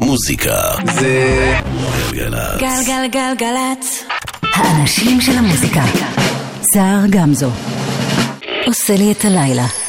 מוזיקה זה גלגלצ. גלגלגלגלצ. האנשים של המוזיקה. סער גמזו. עושה לי את הלילה.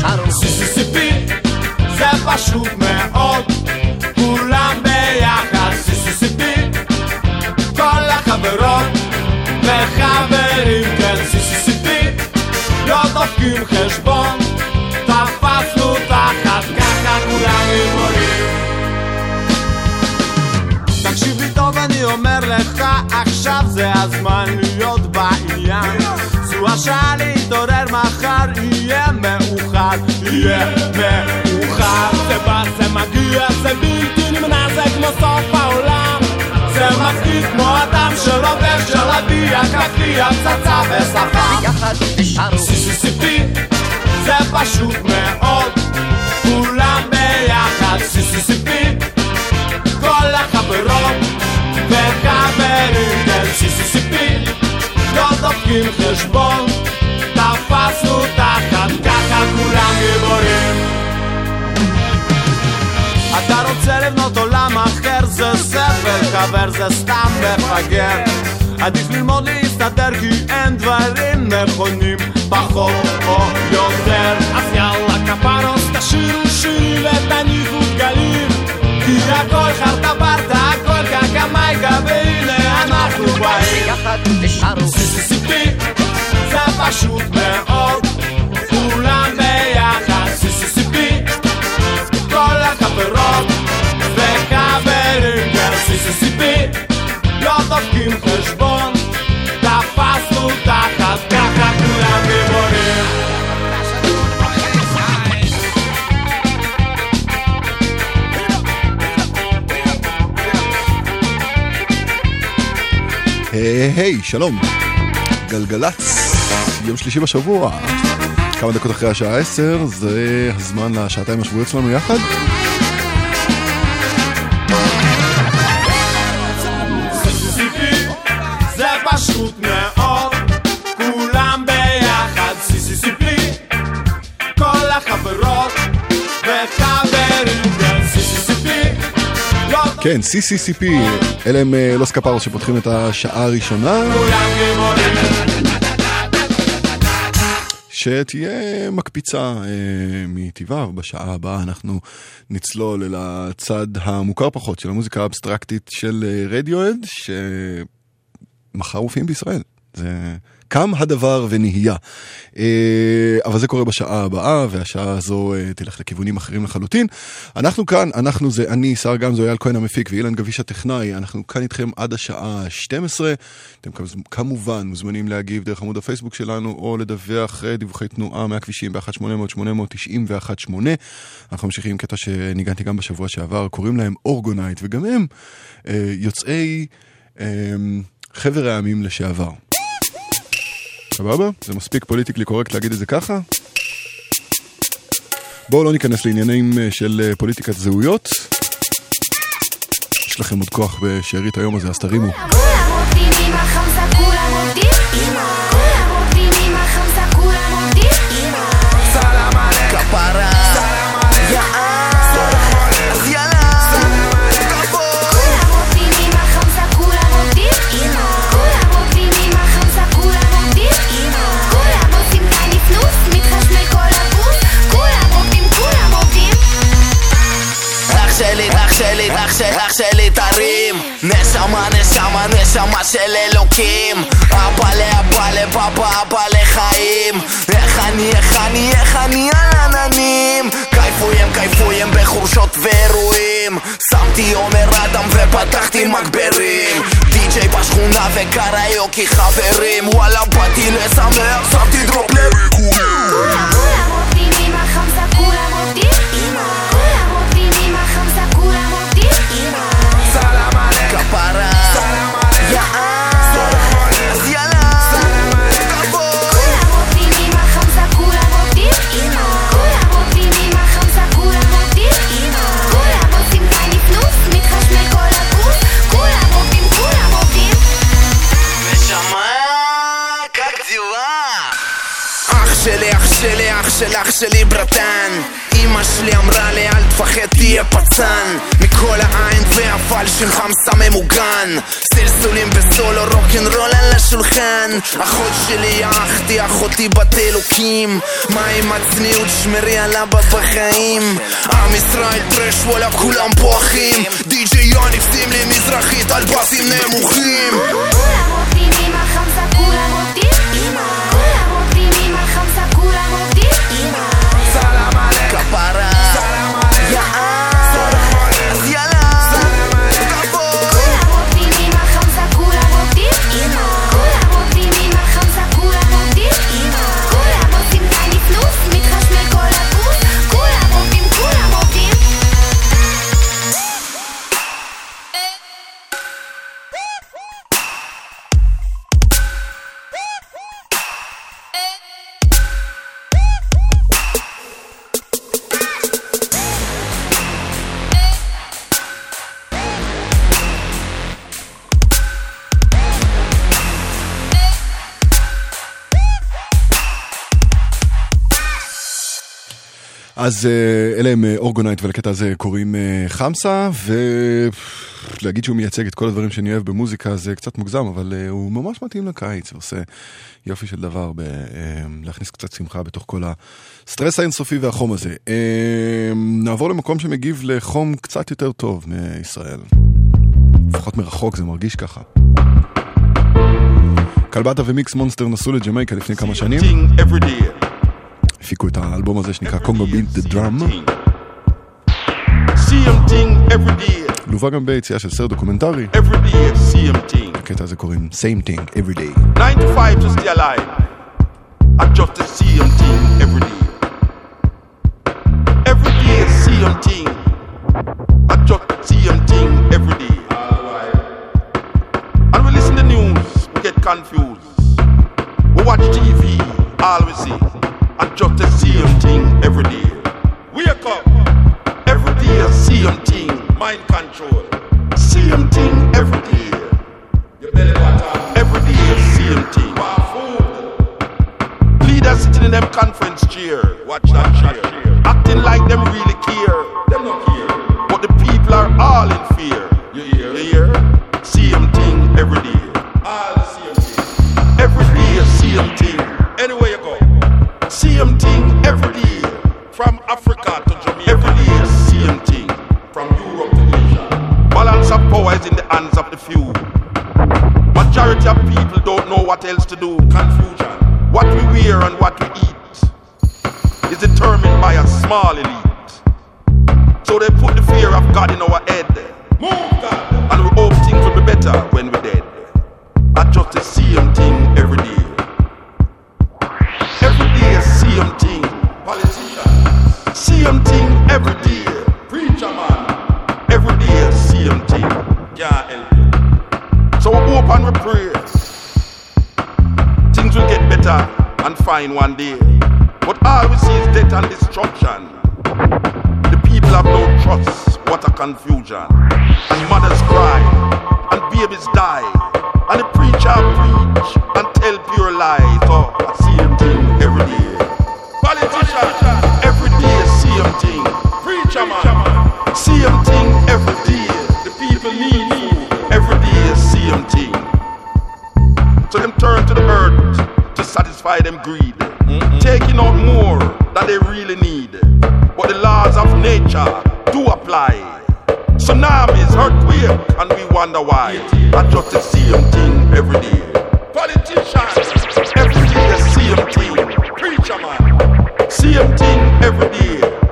ושרו CCCP זה פשוט מאוד כולם ביחד CCCP כל החברות וחברים כן CCCP לא דופקים חשבון תפסנו תחת ככה כולם גיבורים תקשיב לי טוב אני אומר לך עכשיו זה הזמן להיות בעניין. זו השעה להתעורר מחר יהיה מאוחר יהיה מאוחר זה בא זה מגיע זה בלתי נמנע זה כמו סוף העולם זה מפחיד כמו אדם שלובש שלביע כפיע פצצה ושפה יחד ושרו CCCP זה פשוט מאוד כולם ביחד CCCP כל החברות וחברים כן CCCP לא דופקים חשבון תפסנו תחת ככה כולם גיבורים. אתה רוצה לבנות עולם אחר זה סבל חבר זה סתם מפגר. עדיף ללמוד להסתדר כי אין דברים נכונים פחות או יותר. אז יאללה כפרוס תשאירו שיר ותניחו דגלים כי הכל חרטה ברטה הכל קקמייקה והנה אנחנו באים. יחד ושרו CCCP זה פשוט מאוד CCCP לא דופקים חשבון תפסנו תחת ככה כולם גיבורים היי היי, שלום. גלגלצ, יום שלישי בשבוע. כמה דקות אחרי השעה 10, זה הזמן לשעתיים השבועיות שלנו יחד. כן, CCCP, אלה הם אה, לוס קפרוס שפותחים את השעה הראשונה, שתהיה מקפיצה אה, מטבעה, ובשעה הבאה אנחנו נצלול אל הצד המוכר פחות של המוזיקה האבסטרקטית של אה, רדיואד, שמחר מופיעים בישראל. זה קם הדבר ונהיה. אה, אבל זה קורה בשעה הבאה, והשעה הזו אה, תלך לכיוונים אחרים לחלוטין. אנחנו כאן, אנחנו זה אני, שר גמזו, אייל כהן המפיק ואילן גביש הטכנאי, אנחנו כאן איתכם עד השעה 12. אתם כמ- כמובן מוזמנים להגיב דרך עמוד הפייסבוק שלנו, או לדווח אה, דיווחי תנועה מהכבישים ב-1800-890-118. אנחנו ממשיכים עם קטע שניגנתי גם בשבוע שעבר, קוראים להם אורגונייט, וגם הם יוצאי אה, חבר העמים לשעבר. סבבה? זה מספיק פוליטיקלי קורקט להגיד את זה ככה? בואו לא ניכנס לעניינים אה, של אה, פוליטיקת זהויות. יש לכם עוד כוח בשארית היום הזה, אז תרימו. נשמה של אלוקים. אבא לאבא לבבא אבא לחיים. איך אני, איך אני, איך אני על עננים? קייפויים, קייפויים בחורשות ואירועים. שמתי עומר אדם ופתחתי מגברים. די-ג'יי בשכונה וקריוקי חברים. וואלה באתי לשמח, שמתי דרופ לריקויים כפרה. של אח שלי ברטן. אמא שלי אמרה לי אל תפחד תהיה פצן. מכל העין והפלשים חמסה ממוגן סלסולים בסולו רוקנרול על השולחן. אחות שלי אחתי אחותי בת אלוקים. מה עם הצניעות? שמרי על אבא בחיים. עם ישראל טרש וואלה כולם פה אחים די.ג'יי יוניק שים לי מזרחית על בסים נמוכים. כולם עובדים עם החמסה, כולם עובדים אז אה, אלה הם אה, אורגונייט ולקטע הזה קוראים אה, חמסה, ולהגיד שהוא מייצג את כל הדברים שאני אוהב במוזיקה זה קצת מוגזם, אבל אה, הוא ממש מתאים לקיץ, ועושה יופי של דבר אה, להכניס קצת שמחה בתוך כל הסטרס האינסופי והחום הזה. אה, נעבור למקום שמגיב לחום קצת יותר טוב מישראל. לפחות מרחוק זה מרגיש ככה. קלבטה ומיקס מונסטר נסעו לג'מייקה לפני כמה שנים. Thing every day. הפיקו את האלבום הזה שנקרא קונגו ביט דה דראם. Same thing every day. לווה גם ביציאה של סרט דוקומנטרי. Every day, same thing. הקטע הזה קוראים Same Thing Every Day. 9 to 5 to stay alive. I just the same thing every day. Every day, same thing. I just the same thing every day. And we listen to news, we get confused. We watch TV, all we see. I just the same thing every day. Wake up. Every day, same thing. Mind control. Same thing every day. Every day, same thing. Leaders sitting in them conference chair. Watch that chair. Acting like them really care. Them not care. But the people are all in fear. Same thing every day. From Africa to Jamaica. Every day, same thing. From Europe to Asia. Balance of power is in the hands of the few. Majority of people don't know what else to do. Confusion. What we wear and what we eat is determined by a small elite. So they put the fear of God in our head. Move God. And we hope things will be better when we're dead. I just the same thing every day. Same thing. Politicians. Same thing every day. Preacher man. Every day, same thing. Can't help it. So we hope and we pray. Things will get better and fine one day. But all we see is death and destruction. The people have no trust. What a confusion. And mothers cry. And babies die. And the preacher preach and tell pure lies. Oh, I same thing every day. Man, same thing every day. The people need food. Every day same thing. So them turn to the earth to satisfy them greed, taking out more than they really need. But the laws of nature do apply. Tsunamis, earthquake, and we wonder why. I just the same thing every day. Politicians, every day same thing. Preacher man, same thing every day.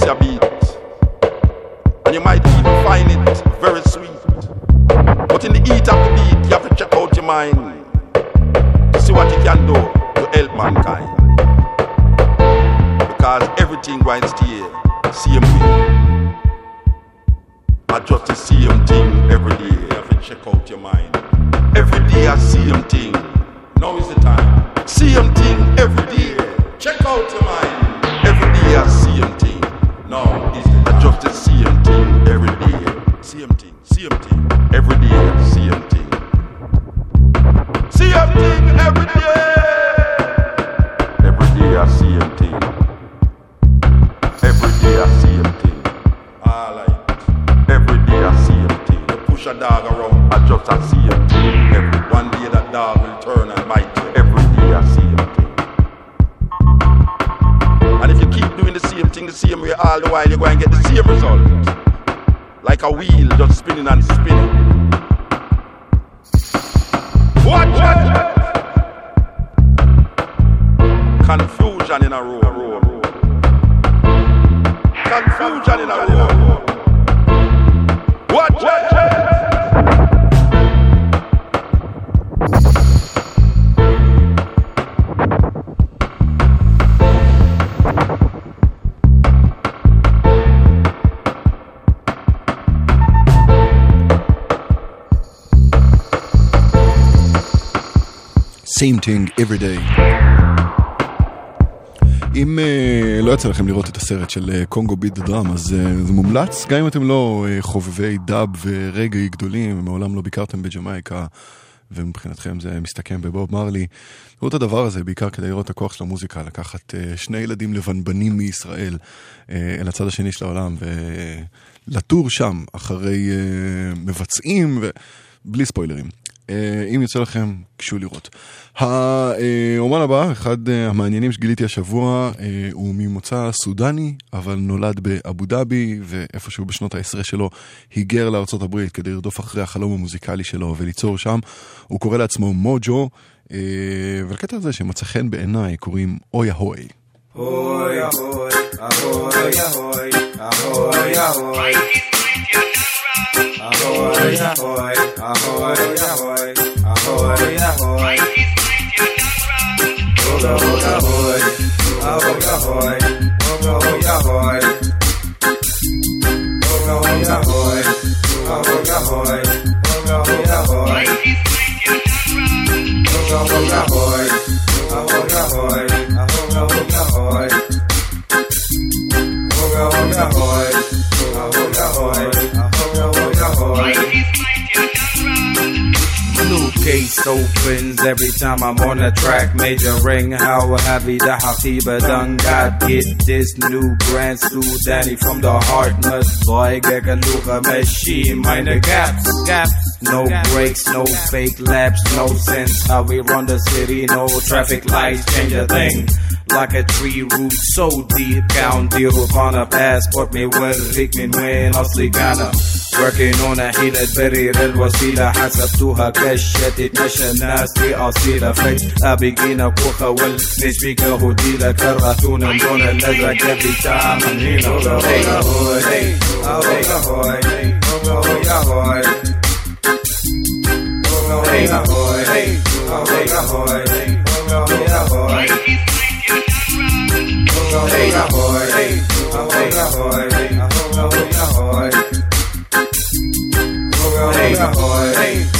This, your beat and you might even find it very sweet. But in the heat of the beat, you have to check out your mind see what you can do to help mankind. Because everything going to stay same way. I just the same thing every day. You have to check out your mind. Every day I see same thing. Now is the time. Same thing every day. Check out your mind. Every day I thing. Now it's I just the same thing every day. Same thing, same thing. Every day, same thing. Same thing every day. Every day I see him thing. Every day I see him thing. Alright. Every day I see him thing. You push a dog around. I just I see him thing every one day. All the while, you're going to get the same result. Like a wheel just spinning and spinning. Watch it! Confusion in a row. Confusion in a row. Same thing every day. אם uh, לא יצא לכם לראות את הסרט של uh, קונגו ביט דראם, אז uh, זה מומלץ, גם אם אתם לא uh, חובבי דאב ורגעי גדולים, ומעולם לא ביקרתם בג'מייקה, ומבחינתכם זה מסתכם בבוב מרלי. תראו את הדבר הזה בעיקר כדי לראות את הכוח של המוזיקה, לקחת uh, שני ילדים לבנבנים מישראל uh, אל הצד השני של העולם, ולטור שם אחרי uh, מבצעים, ובלי ספוילרים. אה, אם יוצא לכם, קשו לראות. האומן הבא, אחד אה, המעניינים שגיליתי השבוע, אה, הוא ממוצא סודני, אבל נולד באבו דאבי, ואיפשהו בשנות העשרה שלו היגר הברית כדי לרדוף אחרי החלום המוזיקלי שלו וליצור שם. הוא קורא לעצמו מוג'ו, ולקטע הזה שמצא חן בעיניי קוראים אוי אהוי. Ahoy, ahoy, ahoy, ahoy, ahoy, ahoy. Ahoy, ahoy, ahoy, ahoy, ahoy, ahoy. Hoga, hoga, hoy, ahoy, ahoy, hoga, hoga, hoy. Hoga, hoga, hoy, ahoy, ahoy, hoga, hoga, hoy. Hoga, hoga, hoy, ahoy, ahoy, ahoga, hoga, hoy. Hoga, hoga, hoy, ahoy, ahoy, case opens every time I'm on a track. Major ring, how heavy the Hasiba done got. Get this new brand Sudani from the heart. Nut boy, Gagaluka machine, minor gaps, gaps. No breaks, no fake laps, no sense. How we run the city, no traffic lights, change a thing. Like a tree root so deep, down deal upon a passport. Me with lick me when I'll Working on a hit at very real the has up to her cash تتمشى الناس في أصيلة فايت أبيجينا وخول نجميك هديلة كرهتونا دون النزع كذي من هنا هوي هوي هوي هوي هوي هوي هوي هوي هوي hey, hey, hey, hey, hey, hey, hey, hey, hey, hey, hey, hey, hey,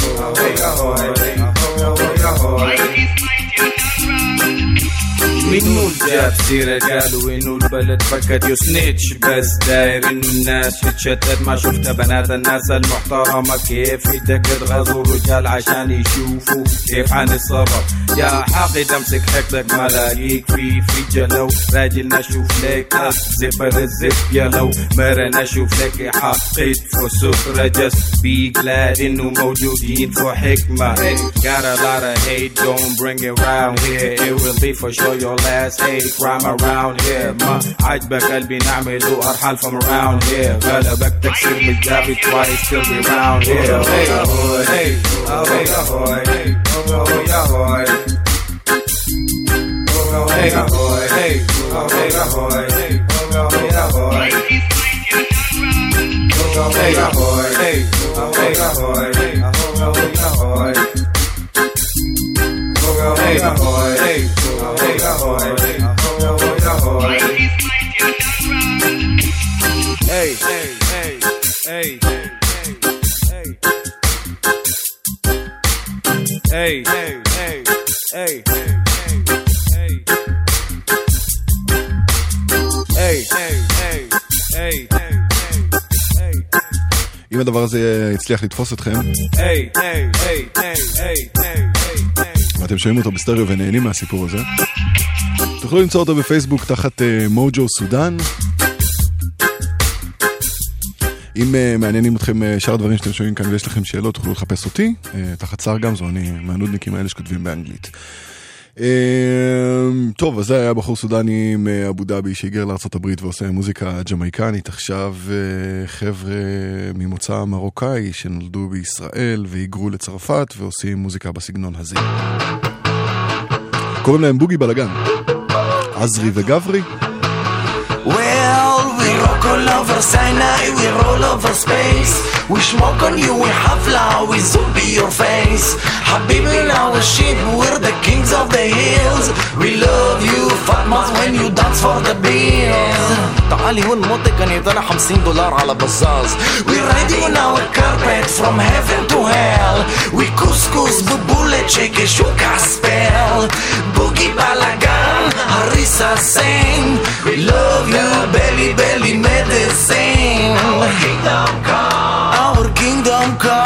منو جاب سيرة؟ قالوا انه البلد فقد يسنيتش بس داير إنه الناس تتشتت ما شفت بنات الناس المحترمة. كيف يدقد غزو رجال عشان يشوفوا كيف حنتصرف؟ يا حاقد امسك حقدك ما لاقيك في في جلو راجل نشوف لك زفر الزف يلو مرن أشوف لك حقيت فسخرة just be glad إنه موجودين في حكمة. Got a lot of hate. Don't bring it round here. It will be for sure your last hate crime around here ما عجبك قلبي نعمله ارحل from around here غلبك تكسير مجابي twice till we round here hey ahoy hey ahoy ahoy hey ahoy ahoy Hey, ahoy, hey, ahoy, ahoy, hey, ahoy, ahoy. Hey, ahoy, hey, ahoy, ahoy, hey, ahoy, ahoy. Hey, ahoy, hey, ahoy, ahoy, hey, ahoy, ahoy. Hey, hey, hey, hey, hey, hey, hey, hey, hey, hey. Hey, hey, hey, hey, hey, hey, אם הדבר הזה יצליח לתפוס אתכם, hey, hey, hey, hey, hey, hey, ואתם שומעים אותו בסטריאו ונהנים מהסיפור הזה, תוכלו למצוא אותו בפייסבוק תחת אה, מוג'ו סודן. אם אה, מעניינים אתכם אה, שאר הדברים שאתם שומעים כאן ויש לכם שאלות, תוכלו לחפש אותי, אה, תחת שר גמזו, אני מהנודניקים האלה שכותבים באנגלית. אה, טוב, אז זה היה בחור סודני מאבו דאבי שהיגר לארה"ב ועושה מוזיקה ג'מייקנית. עכשיו אה, חבר'ה ממוצא מרוקאי שנולדו בישראל והיגרו לצרפת ועושים מוזיקה בסגנון הזה. קוראים להם בוגי בלאגן. עזרי וגברי. Well, we rock all over Sinai, we roll over space. We smoke on you, we hafla, we zombie your face. Habibi, now the shit, we're the kings of the hills. We love you, Fatmas, when you dance for the bills. تعالي هون موتك أنا ادانا 50 دولار على بزاز We ride you on our carpet from heaven to hell We couscous, bubule, check shuka spell Boogie balagan, harissa sing We love you, belly belly medicine Our kingdom come Our kingdom come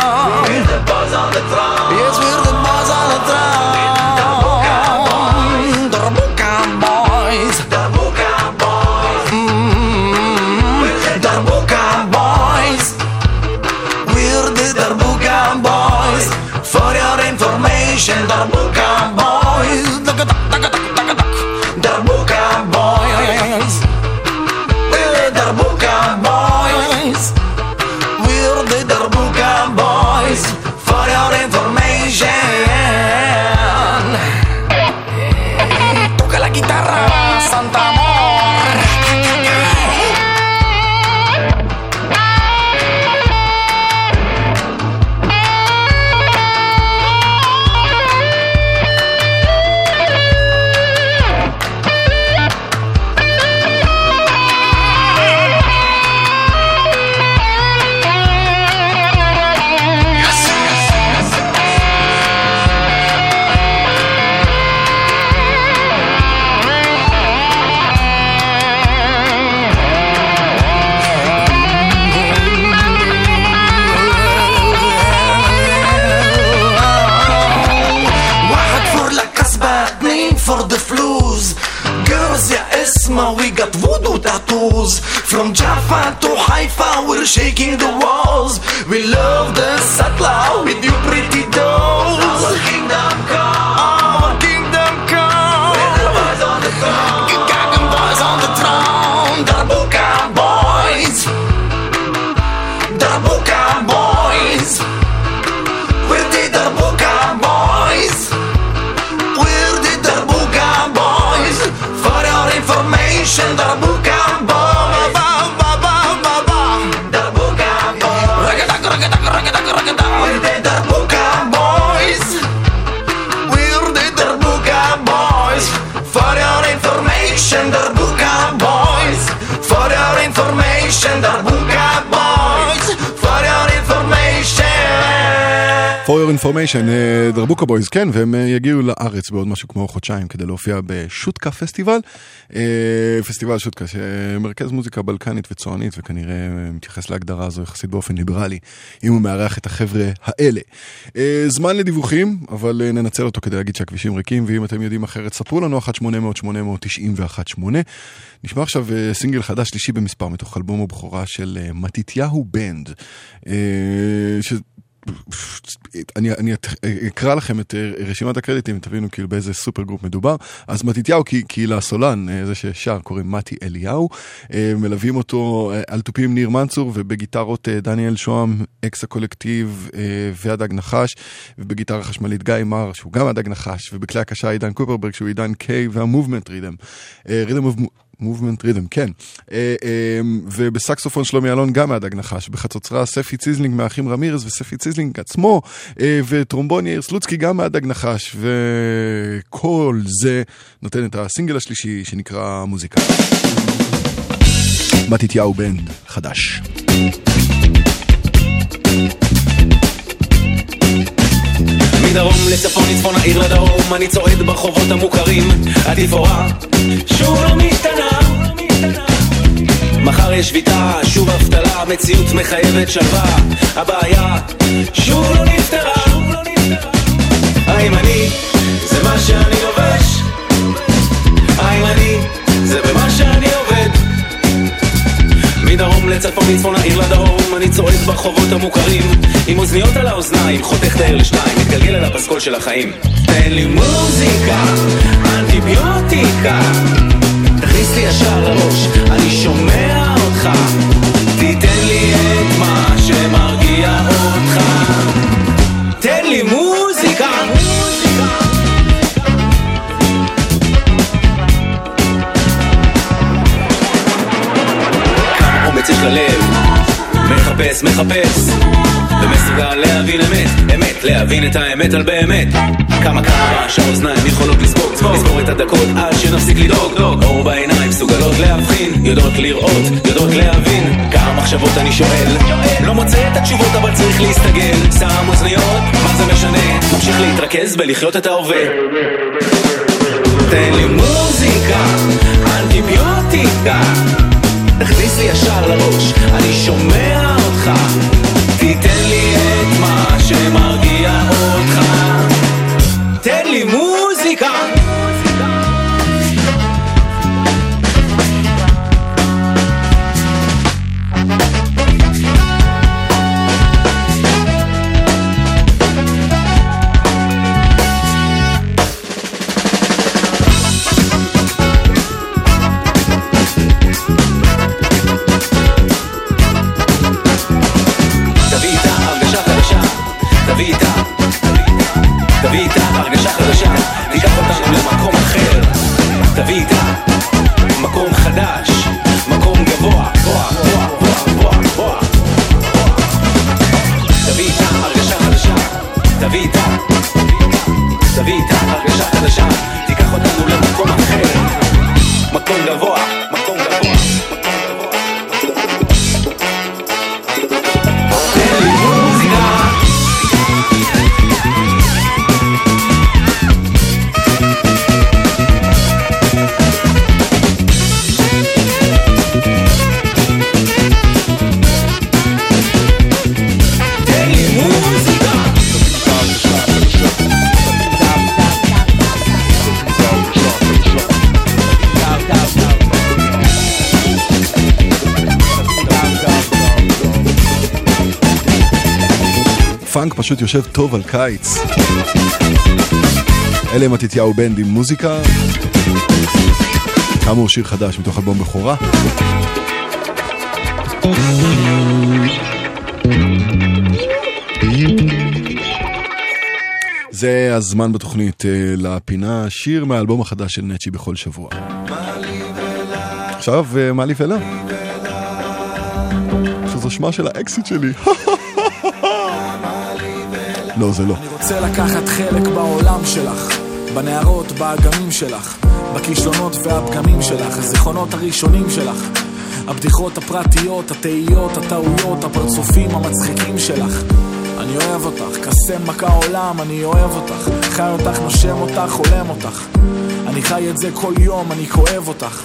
shaking the information, אה, דרבוקה Boys, כן, והם אה, יגיעו לארץ בעוד משהו כמו חודשיים כדי להופיע בשותקה פסטיבל. אה, פסטיבל שותקה, שמרכז מוזיקה בלקנית וצוענית, וכנראה אה, מתייחס להגדרה הזו יחסית באופן ליברלי, אם הוא מארח את החבר'ה האלה. זמן לדיווחים, אבל ננצל אותו כדי להגיד שהכבישים ריקים, ואם אתם יודעים אחרת, ספרו לנו 1-800-891-8. נשמע עכשיו סינגל חדש שלישי במספר מתוך אלבום הבכורה של מתתיהו Band. ש... אני, אני אקרא לכם את אה, רשימת הקרדיטים, תבינו כאילו באיזה super group מדובר. אז מתתיהו, כי לסולן, אה, זה ששר, קוראים מתי אליהו. אה, מלווים אותו על תופים ניר מנצור, ובגיטרות דניאל שוהם, אקס הקולקטיב והדג נחש, ובגיטרה חשמלית גיא מר, שהוא גם הדג נחש, ובכלי הקשה עידן קופרברג, שהוא עידן קיי, וה Movement Rhythm. Rhythm Movement Rhythm, כן. אה, אה, ובסקסופון שלומי אלון גם מהדג נחש. בחצוצרה ספי ציזלינג מהאחים רמירז וספי ציזלינג עצמו, אה, וטרומבון יאיר סלוצקי גם מהדג נחש. וכל זה נותן את הסינגל השלישי שנקרא מוזיקה. מתתיהו Band, חדש. מדרום לצפון, מצפון העיר לדרום, אני צועד ברחובות המוכרים, התפאורה שוב לא משתנה. מחר יש שביתה, שוב אבטלה, מציאות מחייבת שלווה, הבעיה שוב לא נפתרה. האם אני, זה מה שאני לובש? האם אני, זה במה שאני מדרום לצפון, מצפון העיר לדרום, אני ברחובות המוכרים. עם אוזניות על האוזניים, חותך את הער לשתיים, מתגלגל על הפסקול של החיים. תן לי מוזיקה, אנטיביוטיקה. תכניס לי ישר לראש, אני שומע אותך. תיתן לי את מה שמרגיע אותך. תן לי מוזיקה אומץ יש ללב, מחפש, מחפש ומסוגל להבין אמת, אמת, להבין את האמת על באמת. כמה כמה שהאוזניים יכולות לספוג, לספור את הדקות עד שנפסיק לדאוג, אור בעיניים מסוגלות להבחין, יודעות לראות, יודעות להבין. כמה מחשבות אני שואל, לא מוצא את התשובות אבל צריך להסתגל, שם אוזניות, מה זה משנה, ממשיך להתרכז בלחיות את ההווה. תן לי מוזיקה, אנטיביוטיקה תכניס לי ישר לראש, אני שומע אותך. תיתן לי את מה שמרגיע פשוט יושב טוב על קיץ. אלה מתתיהו בנד עם מוזיקה. כאמור שיר חדש מתוך אלבום בכורה. זה הזמן בתוכנית אה, לפינה שיר מהאלבום החדש של נצ'י בכל שבוע. עכשיו אה, מה לי ולה? שזה שמה של האקסיט שלי. לא, זה לא. אני רוצה לקחת חלק בעולם שלך, בנערות, באגמים שלך, בכישלונות והפגמים שלך, הזיכרונות הראשונים שלך, הבדיחות הפרטיות, התהיות, הטעויות, הפרצופים המצחיקים שלך. אני אוהב אותך, קסם מכה עולם, אני אוהב אותך, חי אותך, נושם אותך, חולם אותך. אני חי את זה כל יום, אני כואב אותך.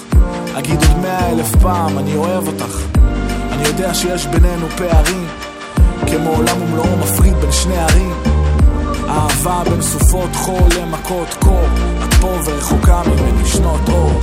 אגיד עוד מאה אלף פעם, אני אוהב אותך. אני יודע שיש בינינו פערים, כמו עולם ומלואו מפריד בין שני ערים. אהבה בין סופות חול למכות קור, את פה ורחוקה ממני שנות אור.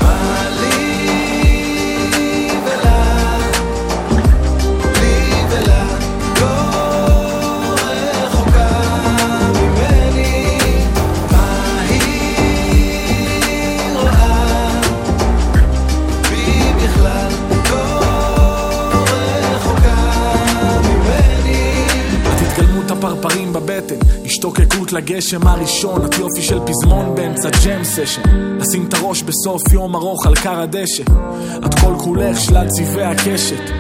את הפרפרים בבטן, השתוקקות לגשם הראשון, את יופי של פזמון באמצע ג'ם סשן. לשים את הראש בסוף יום ארוך על כר הדשא, את כל כולך שלל צבעי הקשת.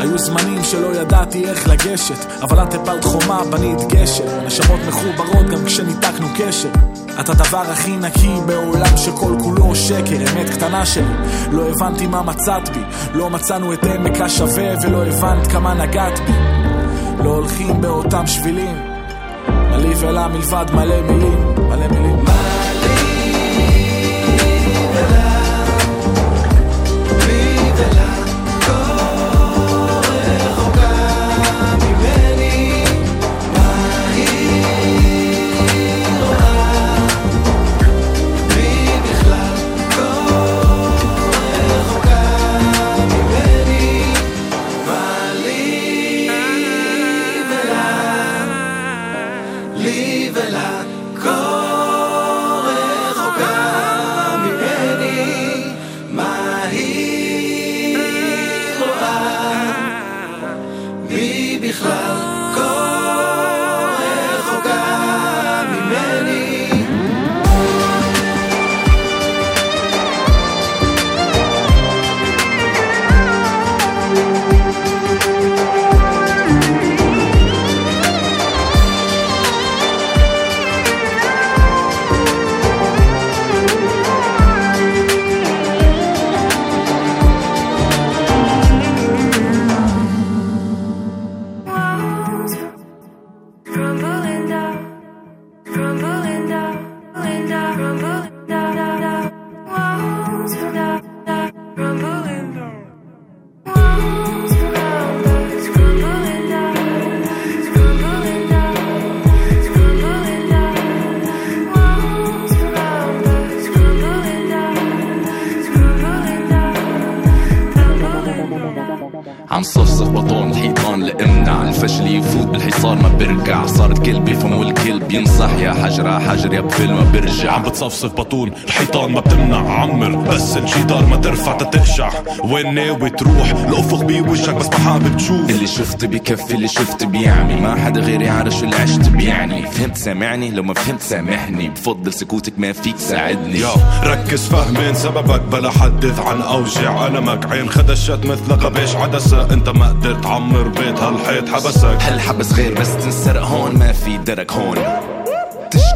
היו זמנים שלא ידעתי איך לגשת, אבל את הפלת חומה, בנית גשר. נשמות מחוברות גם כשניתקנו קשר. את הדבר הכי נקי בעולם שכל כולו שקר, אמת קטנה שלי. לא הבנתי מה מצאת בי, לא מצאנו את עמק השווה ולא הבנת כמה נגעת בי. לא הולכים באותם שבילים, מלא ולה מלבד מלא מילים, מלא מילים. بتصفصف بطول. الحيطان ما بتمنع عمر. بس الجدار ما ترفع تتقشع وين ناوي تروح الأفق بوجهك بس ما حابب تشوف. اللي شفت بكفي اللي شفت بيعمي ما حدا غيري عارف شو اللي عشت بيعني. فهمت سامعني؟ لو ما فهمت سامحني. بفضل سكوتك ما فيك ساعدني. يا ركز فهمين سببك. بلا حدث عن أوجع ألمك. عين خدشت مثل غبيش عدسة. انت ما قدرت تعمر بيت هالحيط حبسك. هالحبس غير بس تنسرق هون ما في درك هون.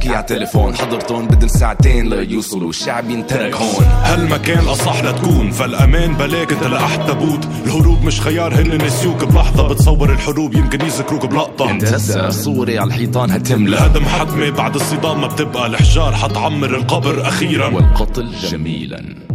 تشكي على تليفون حضرتون بدن ساعتين ليوصلوا الشعب ينترك هون. هالمكان اصح لتكون فالأمان بلاك انت لأحد تابوت. الهروب مش خيار هن نسيوك. بلحظة بتصور الحروب. يمكن يذكروك بلقطة. انت هسا صوري على الحيطان هتملى. الهدم حتمي بعد الصدام. ما بتبقى الحجار. حتعمر القبر أخيرا. والقتل جميلا.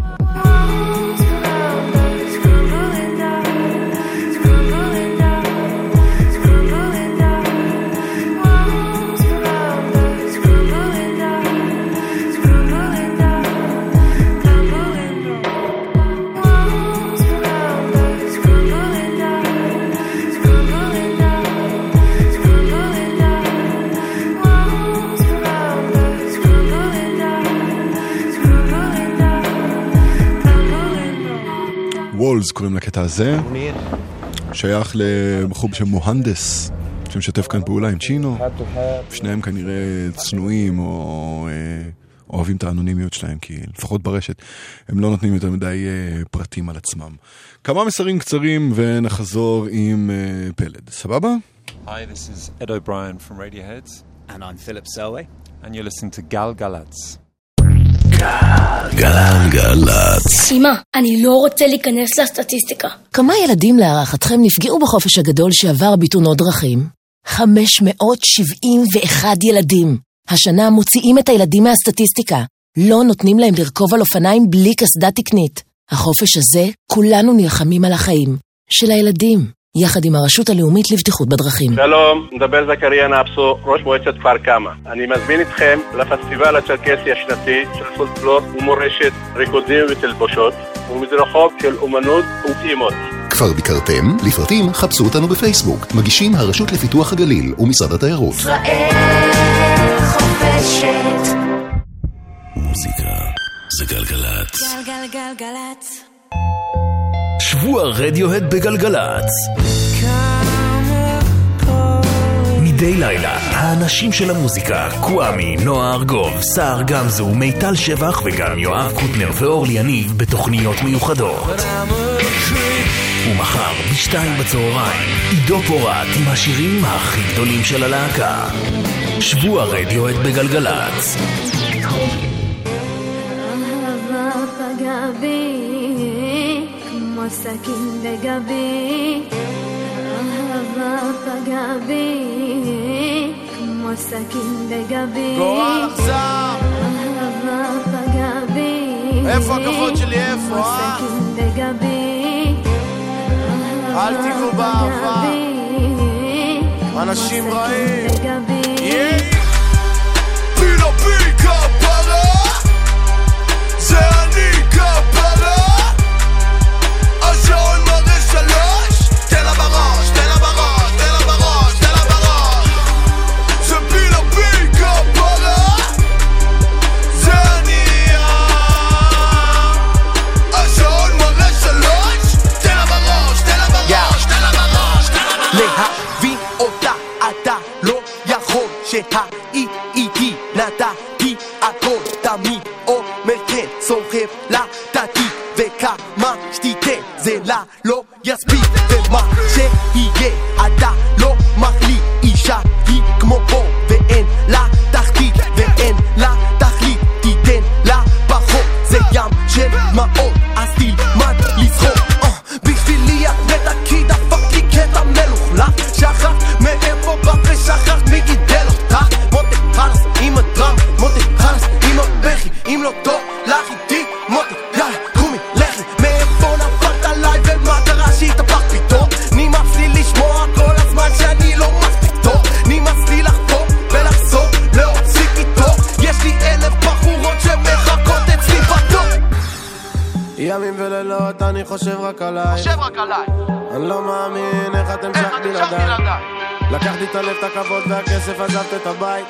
וולס קוראים לקטע הזה. שייך לבחור בשם מוהנדס, שמשתף כאן פעולה עם צ'ינו. שניהם כנראה צנועים או אה, אוהבים את האנונימיות שלהם, כי לפחות ברשת הם לא נותנים יותר מדי אה, פרטים על עצמם. כמה מסרים קצרים ונחזור עם אה, פלד, סבבה? Hi, this is Ed O'Brien from Radiohead. And I'm Philip Selway. And you're listening to Gal Galatz. גלגלצ. אמא, אני לא רוצה להיכנס לסטטיסטיקה. כמה ילדים להערכתכם נפגעו בחופש הגדול שעבר בתאונות דרכים? 571 ילדים. השנה מוציאים את הילדים מהסטטיסטיקה. לא נותנים להם לרכוב על אופניים בלי קסדה תקנית. החופש הזה, כולנו נלחמים על החיים. של הילדים. יחד עם הרשות הלאומית לבטיחות בדרכים. שלום, מדבר זכריה נאפסו, ראש מועצת כפר קמא. אני מזמין אתכם לפסטיבל הצ'רקסי השנתי של פולקלור ומורשת, ריקודים ותלבושות, ומדרכות של אומנות וטעימות. כבר ביקרתם? לפרטים חפשו אותנו בפייסבוק. מגישים הרשות לפיתוח הגליל ומשרד התיירות. ישראל חופשת. מוזיקה זה גלגלצ. גלגלגלגלצ. שבוע רדיוהד בגלגלצ. מדי לילה, האנשים של המוזיקה, קוואמי, נועה ארגוב, סער גמזו, מיטל שבח וגם יואב קוטנר ואורלי יניב בתוכניות מיוחדות. ומחר בשתיים בצהריים, עידו פורט עם השירים הכי גדולים של הלהקה. שבוע רדיוהד בגלגלצ. אהבה פגע בי כמו סכין בגבי אהבה פגע בי כמו סכין בגבי גורל אכזר אהבה פגע בי איפה הכבוד שלי, איפה, כמו? סכין בגבי אל תיגעו באהבה. אנשים רעים. פילה איתי נתתי הכל תמיד אומר כן סוחב לתתי וכמה שתיתן זה לה לא יספיק ומה שיהיה אתה לא מחליט אישה היא כמו בור ואין לה תחתית ואין לה תכלית תיתן לה פחות זה ים של דמעות בלילות אני חושב רק עליי. חושב רק עליי. אני לא מאמין איך את המשכת בלעדיי. לקחתי את הלב, את הכבוד והכסף, עזבת את הבית.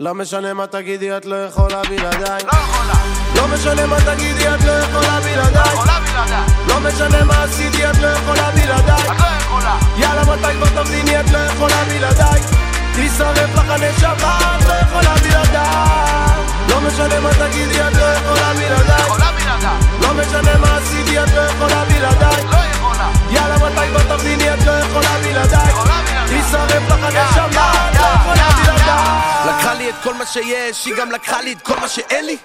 לא משנה מה תגידי, את לא יכולה בלעדיי. לא יכולה. לא משנה מה תגידי, את לא יכולה בלעדיי. בלעדיי. לא משנה מה עשיתי, את לא יכולה בלעדיי. את לא יכולה. יאללה מתי כבר תביני, את לא יכולה בלעדיי. תשרף לך הנשמה, את לא יכולה בלעדיי לא משנה מה תגידי, את לא יכולה בלעדיי. לא משנה מה עשיתי, את לא יכולה בלעדיי. לא יאללה מתי כבר תביני, את לא יכולה בלעדיי? תשרף לך הנשמה, את לא יכולה בלעדיי. לקחה לי את כל מה שיש, היא גם לקחה לי את כל מה שאין לי.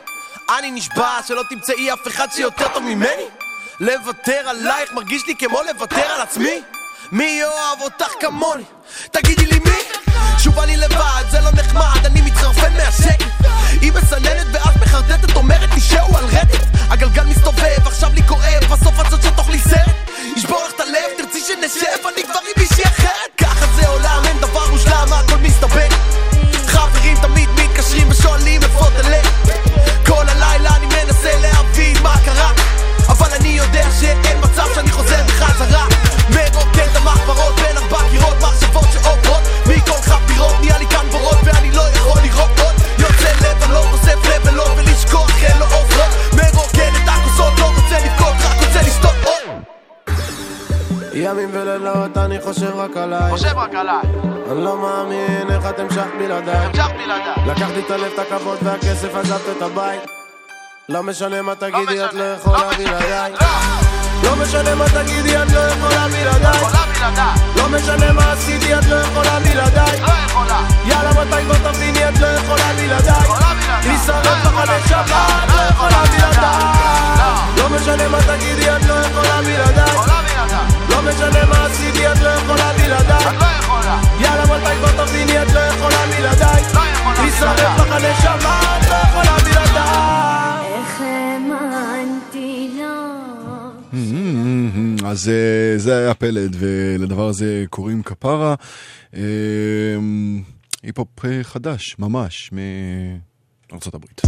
אני נשבע שלא תמצאי אף אחד שיותר טוב ממני. לוותר עלייך מרגיש לי כמו לוותר על עצמי. מי יאהב אותך כמוני? תגידי לי מי? שוב אני לבד, זה לא נחמד, אני מתחרפן מהשקט. היא מסננת ואז מחרטטת, אומרת לי שהוא על רדט הגלגל מסתובב, עכשיו לי כואב, בסוף את זאת שתאכלי סרט. ישבור לך את הלב, תרצי שנשב, אני כבר עם מישהי אחרת. ככה זה עולם, אין דבר מושלם, הכל מסתבך. חברים תמיד מתקשרים ושואלים איפה תלך כל הלילה אני מנסה להבין מה קרה. אבל אני יודע שאין מצב שאני חוזר בחזרה. מרוקן את המחברות בין ארבע קירות מחשבות חפירות נהיה לי כאן בורות ואני לא יכול לראות עוד. יוצא לבלות, אוסף לבלות ולשכוח אין לו עוברות מרוקן את הכוסות, לא רוצה לבכות, רק רוצה לשתות עוד ימים ולילות אני חושב רק עליי. חושב רק עליי. אני לא מאמין איך את המשכת בלעדיי. המשכת בלעדיי. לקחתי את הלב, את הכבוד והכסף, עזבת את הבית. לא משנה מה תגידי, את לא יכולה בלעדיי לא משנה מה תגידי, את לא יכולה בלעדיי לא משנה מה עשיתי, את לא יכולה בלעדיי לא יאללה מתי כבר תביני, את לא יכולה בלעדיי לך הנשמה, את לא יכולה בלעדיי לא משנה מה תגידי, את לא יכולה בלעדיי לא משנה מה עשיתי, את לא יכולה בלעדיי לא יאללה מתי כבר תביני, את לא יכולה בלעדיי לא לך הנשמה, את לא יכולה בלעדיי איך לו אז אה, זה היה פלד, ולדבר הזה קוראים כפרה. אה, היפ-הופ חדש, ממש, הברית.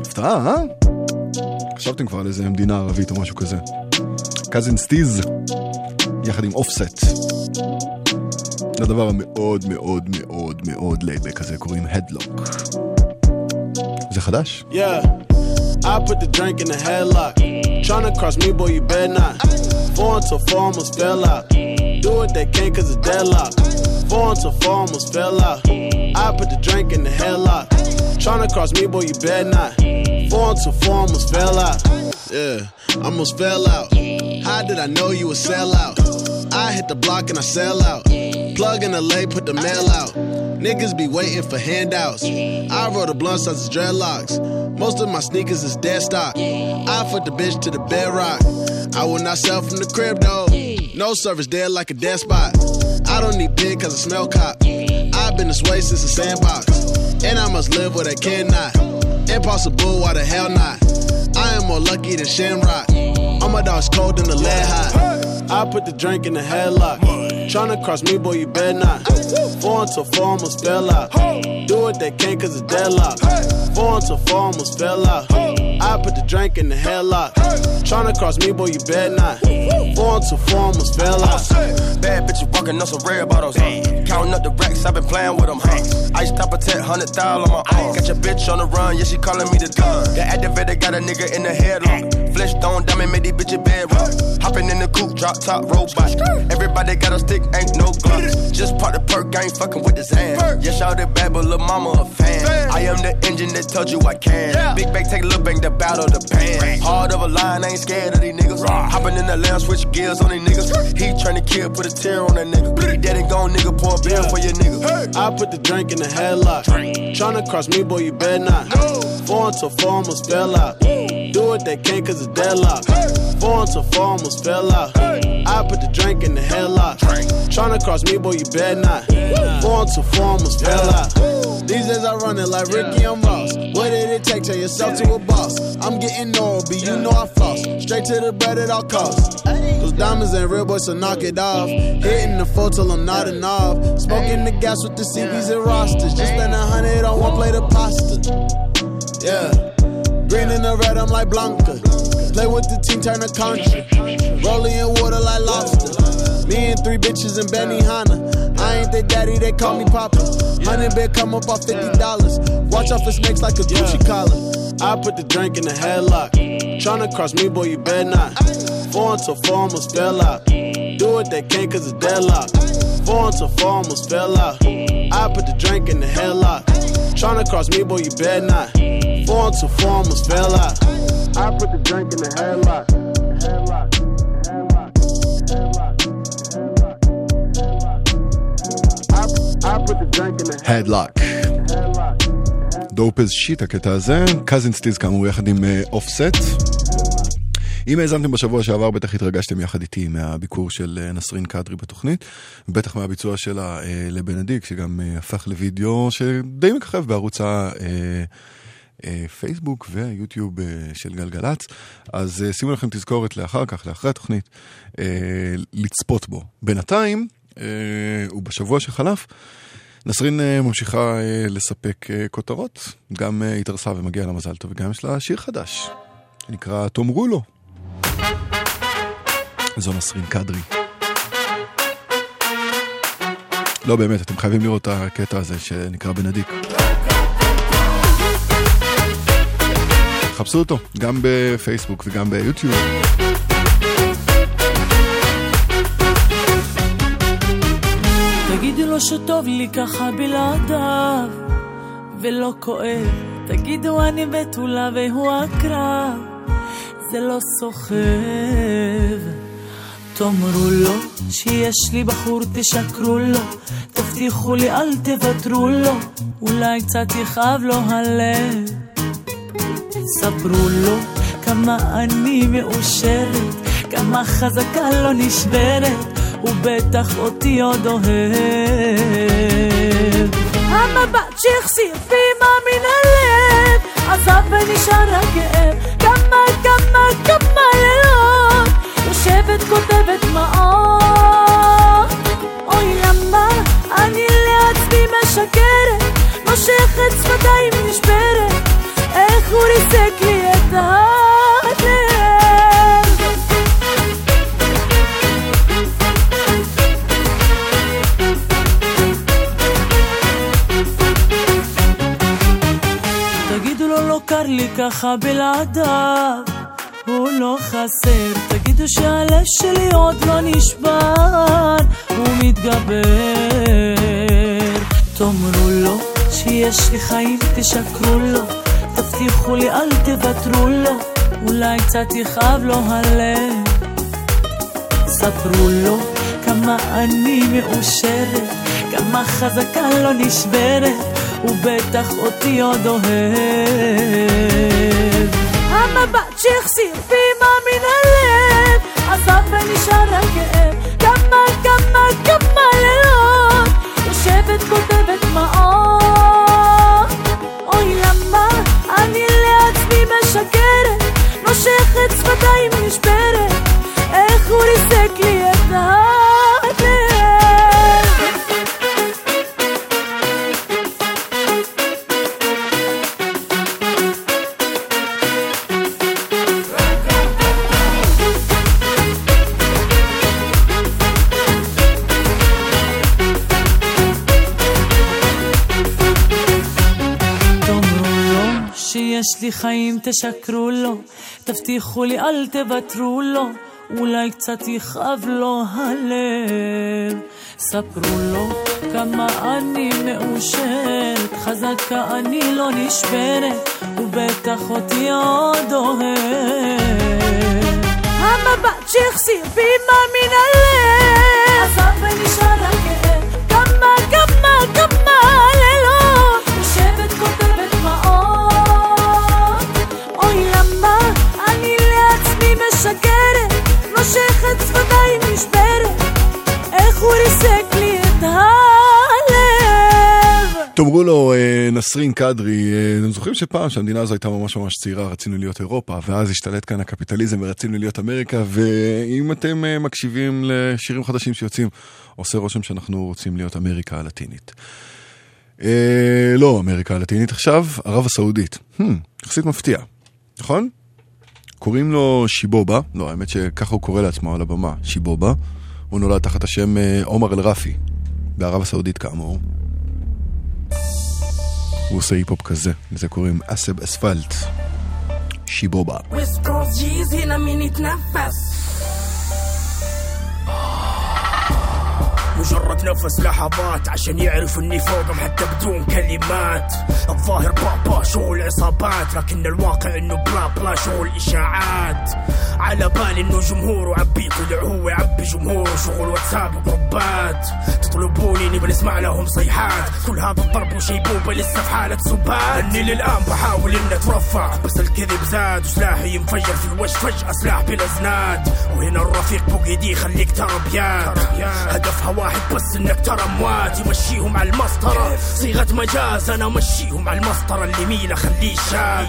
הפתעה, אה? חשבתם כבר על איזה מדינה ערבית או משהו כזה. Cousin Stizz, יחד עם Offset. לדבר המאוד מאוד מאוד מאוד laid back הזה קוראים Headlock. זה חדש? Yeah, I put the drink in the headlock. Tryna cross me, boy, you better not. Four until four almost fell out. Do what they can cause it's deadlock. Four until four almost fell out. I put the drink in the headlock. Tryna cross me, boy, you better not. Four until four almost fell out. Yeah, almost fell out. How did I know you would sell out? I hit the block and I sell out. Plug in the lay, put the mail out. Niggas be waiting for handouts. I roll the blunts as it's dreadlocks. Most of my sneakers is dead stock. I put the bitch to the bedrock. I will not sell from the crib though. No service dead like a dead spot. I don't need big cause I smell cop. I've been this way since the sandbox. And I must live where I cannot. Impossible, why the hell not? I am more lucky than Shamrock. All my dogs cold than the lead hot. I put the drink in the headlock. Tryna cross me, boy, you better not. Four until four almost fell out. Do what they can cause it's deadlock. Four until four almost fell out. I put the drink in the headlock. Tryna cross me, boy, you better not. Four until four almost fell out. Bad bitches walking on some red bottles. Huh? Counting up the racks, I've been playing with them. Huh? Ice top a attack, hundred thousand on my arm. Got your bitch on the run, yeah, she calling me the gun. The activator got a nigga in the headlock. Flesh stone diamond, made these bitches bedrock. Hopping in the coupe, drop top robot. Everybody got a stick, ain't no gloves. Just part the perk, I ain't fucking with this hand. Yeah, shout it bad, but lil' mama a fan. I am the engine that told you I can. Big bang, take a look, bang the battle the pan. Hard of a line, I ain't scared of these niggas. Hopping in the lamb, switch gears on these niggas. He tryna kill, put a tear on that nigga. He dead and gone, nigga, pour a beer for your nigga. I put the drink in the headlock. Tryna cross me, boy, you better not. Four until four almost fell out. Do what they can cause it's deadlock. Four until four almost fell out. I put the drink in the headlock. Tryna cross me, boy, you better not. Four until four almost fell out. These days I run it like Ricky and Ross. What did it take? Turn yourself to a boss. I'm getting old, but you know I floss. Straight to the bread at all costs. Those diamonds ain't real, boy, so knock it off. Hitting the floor till I'm nodding off. Smoking the gas with the CVs and rosters. Just spend a hundred on one plate of pasta. Yeah. Green and the red, I'm like Blanca. Play with the team, turn the country. Rolling in water like lobster. Me and three bitches in Benihana. I ain't their daddy, they call me Papa. Hundred bit come up off fifty dollars. Watch out for snakes like a Gucci collar. I put the drink in the headlock. Tryna cross me, boy, you better not. Four until four almost fell out. Do it, they can't cause it's deadlock. Four until four almost fell out. I put the drink in the headlock. Tryna cross me, boy, you better not. Four until four almost fell out. I put the drink in the headlock. Headlock. I put the drink in the Headlock. Dope as shit הקטע הזה, Cousin Stizz כאמור יחד עם Offset. אם האזנתם בשבוע שעבר בטח התרגשתם יחד איתי מהביקור של אה, נסרין קדרי בתוכנית, בטח מהביצוע שלה אה, לבנדיק שגם אה, הפך לוידאו שדי מככב בערוץ הפייסבוק והיוטיוב אה, של גלגלצ, אז אה, שימו לכם תזכורת לאחר כך, לאחרי התוכנית, אה, לצפות בו. בינתיים, אה, ובשבוע שחלף, נסרין אה, ממשיכה אה, לספק אה, כותרות, גם התארסה ומגיעה לה מזל טוב, וגם יש לה שיר חדש, שנקרא תאמרו לו. זו נסרין קדרי. לא באמת, אתם חייבים לראות את הקטע הזה שנקרא בנדיק. חפשו אותו, גם בפייסבוק וגם ביוטיוב. לו שטוב לי ככה בלעדיו, ולא כואב. תגידו אני בתולה והוא הקרב, זה לא סוחב. תאמרו לו שיש לי בחור, תשקרו לו, תבטיחו לי אל תוותרו לו, אולי קצת יכאב לו הלב. ספרו לו כמה אני מאושרת, כמה חזקה לא נשברת, הוא בטח אותי עוד אוהב. המבט שהחסיר פימה מן הלב, עזב ונשאר הכאב, כמה כמה כמה לילות, יושבת כותבת דמעות. אוי למה אני לעצמי משקרת, מושכת שפתיים נשברת, איך הוא ריסק לי את הלב. ככה בלעדיו, הוא לא חסר. תגידו שהלב שלי עוד לא נשבר, הוא מתגבר. תאמרו לו שיש לי חיים, תשקרו לו, תבטיחו לי אל תוותרו לו, אולי קצת יכאב לו הלב. ספרו לו כמה אני מאושרת, כמה חזקה לא נשברת, הוא בטח אותי עוד אוהב. המבט שהחסיר פימה מן הלב, עזב ונשאר הכאב, כמה כמה כמה לילות, יושבת כותבת דמעות. אוי למה אני לעצמי משקרת, נושכת שפתיים נשברת, איך הוא ריסק לי את הלב. לי חיים, תשקרו לו, תבטיחו לי אל תוותרו לו, אולי קצת יכאב לו הלב. ספרו לו כמה אני מאושרת, חזקה אני לא נשברת, הוא בטח אותי עוד אוהב. המבט שהחסיר מן הלב, עזב ונשאר שפתיים נשברת, איך הוא ריסק לי את הלב. תאמרו לו, אה, נסרין קדרי, אה, אתם זוכרים שפעם שהמדינה הזו הייתה ממש ממש צעירה, רצינו להיות אירופה, ואז השתלט כאן הקפיטליזם ורצינו להיות אמריקה, ואם אתם אה, מקשיבים לשירים חדשים שיוצאים, עושה רושם שאנחנו רוצים להיות אמריקה הלטינית. אה, לא אמריקה הלטינית עכשיו, ערב הסעודית. Hmm, יחסית מפתיע, נכון? קוראים לו שיבובה, לא, האמת שככה הוא קורא לעצמו על הבמה, שיבובה. הוא נולד תחת השם אה, עומר אל-רפי, בערב הסעודית כאמור. הוא עושה היפ-הופ כזה, לזה קוראים אסב אספלט. שיבובה. וסקור ג'יז הנה مجرد نفس لحظات عشان يعرف إني فوقهم حتى بدون كلمات. الظاهر بابا شغل عصابات لكن الواقع إنه بلا بلا شغل اشاعات على بالي إنه جمهور وعبي طلع هو يعبي جمهور شغل واتساب وجروبات تطلبوني نبي نسمع لهم صيحات. كل هذا الضرب وشيبوبه لسه في حالة سبات. اني للآن بحاول إني أترفع بس الكذب زاد وسلاحي ينفجر في الوجه فجأة سلاح بلا زناد وهنا الرفيق بوكيدي خليك ترى بيات هدفها واحد بس إنك ترى اموات يمشيهم على المسطرة. صيغة مجاز أنا أمشيهم على المسطرة. اللي ميله خليه شاد.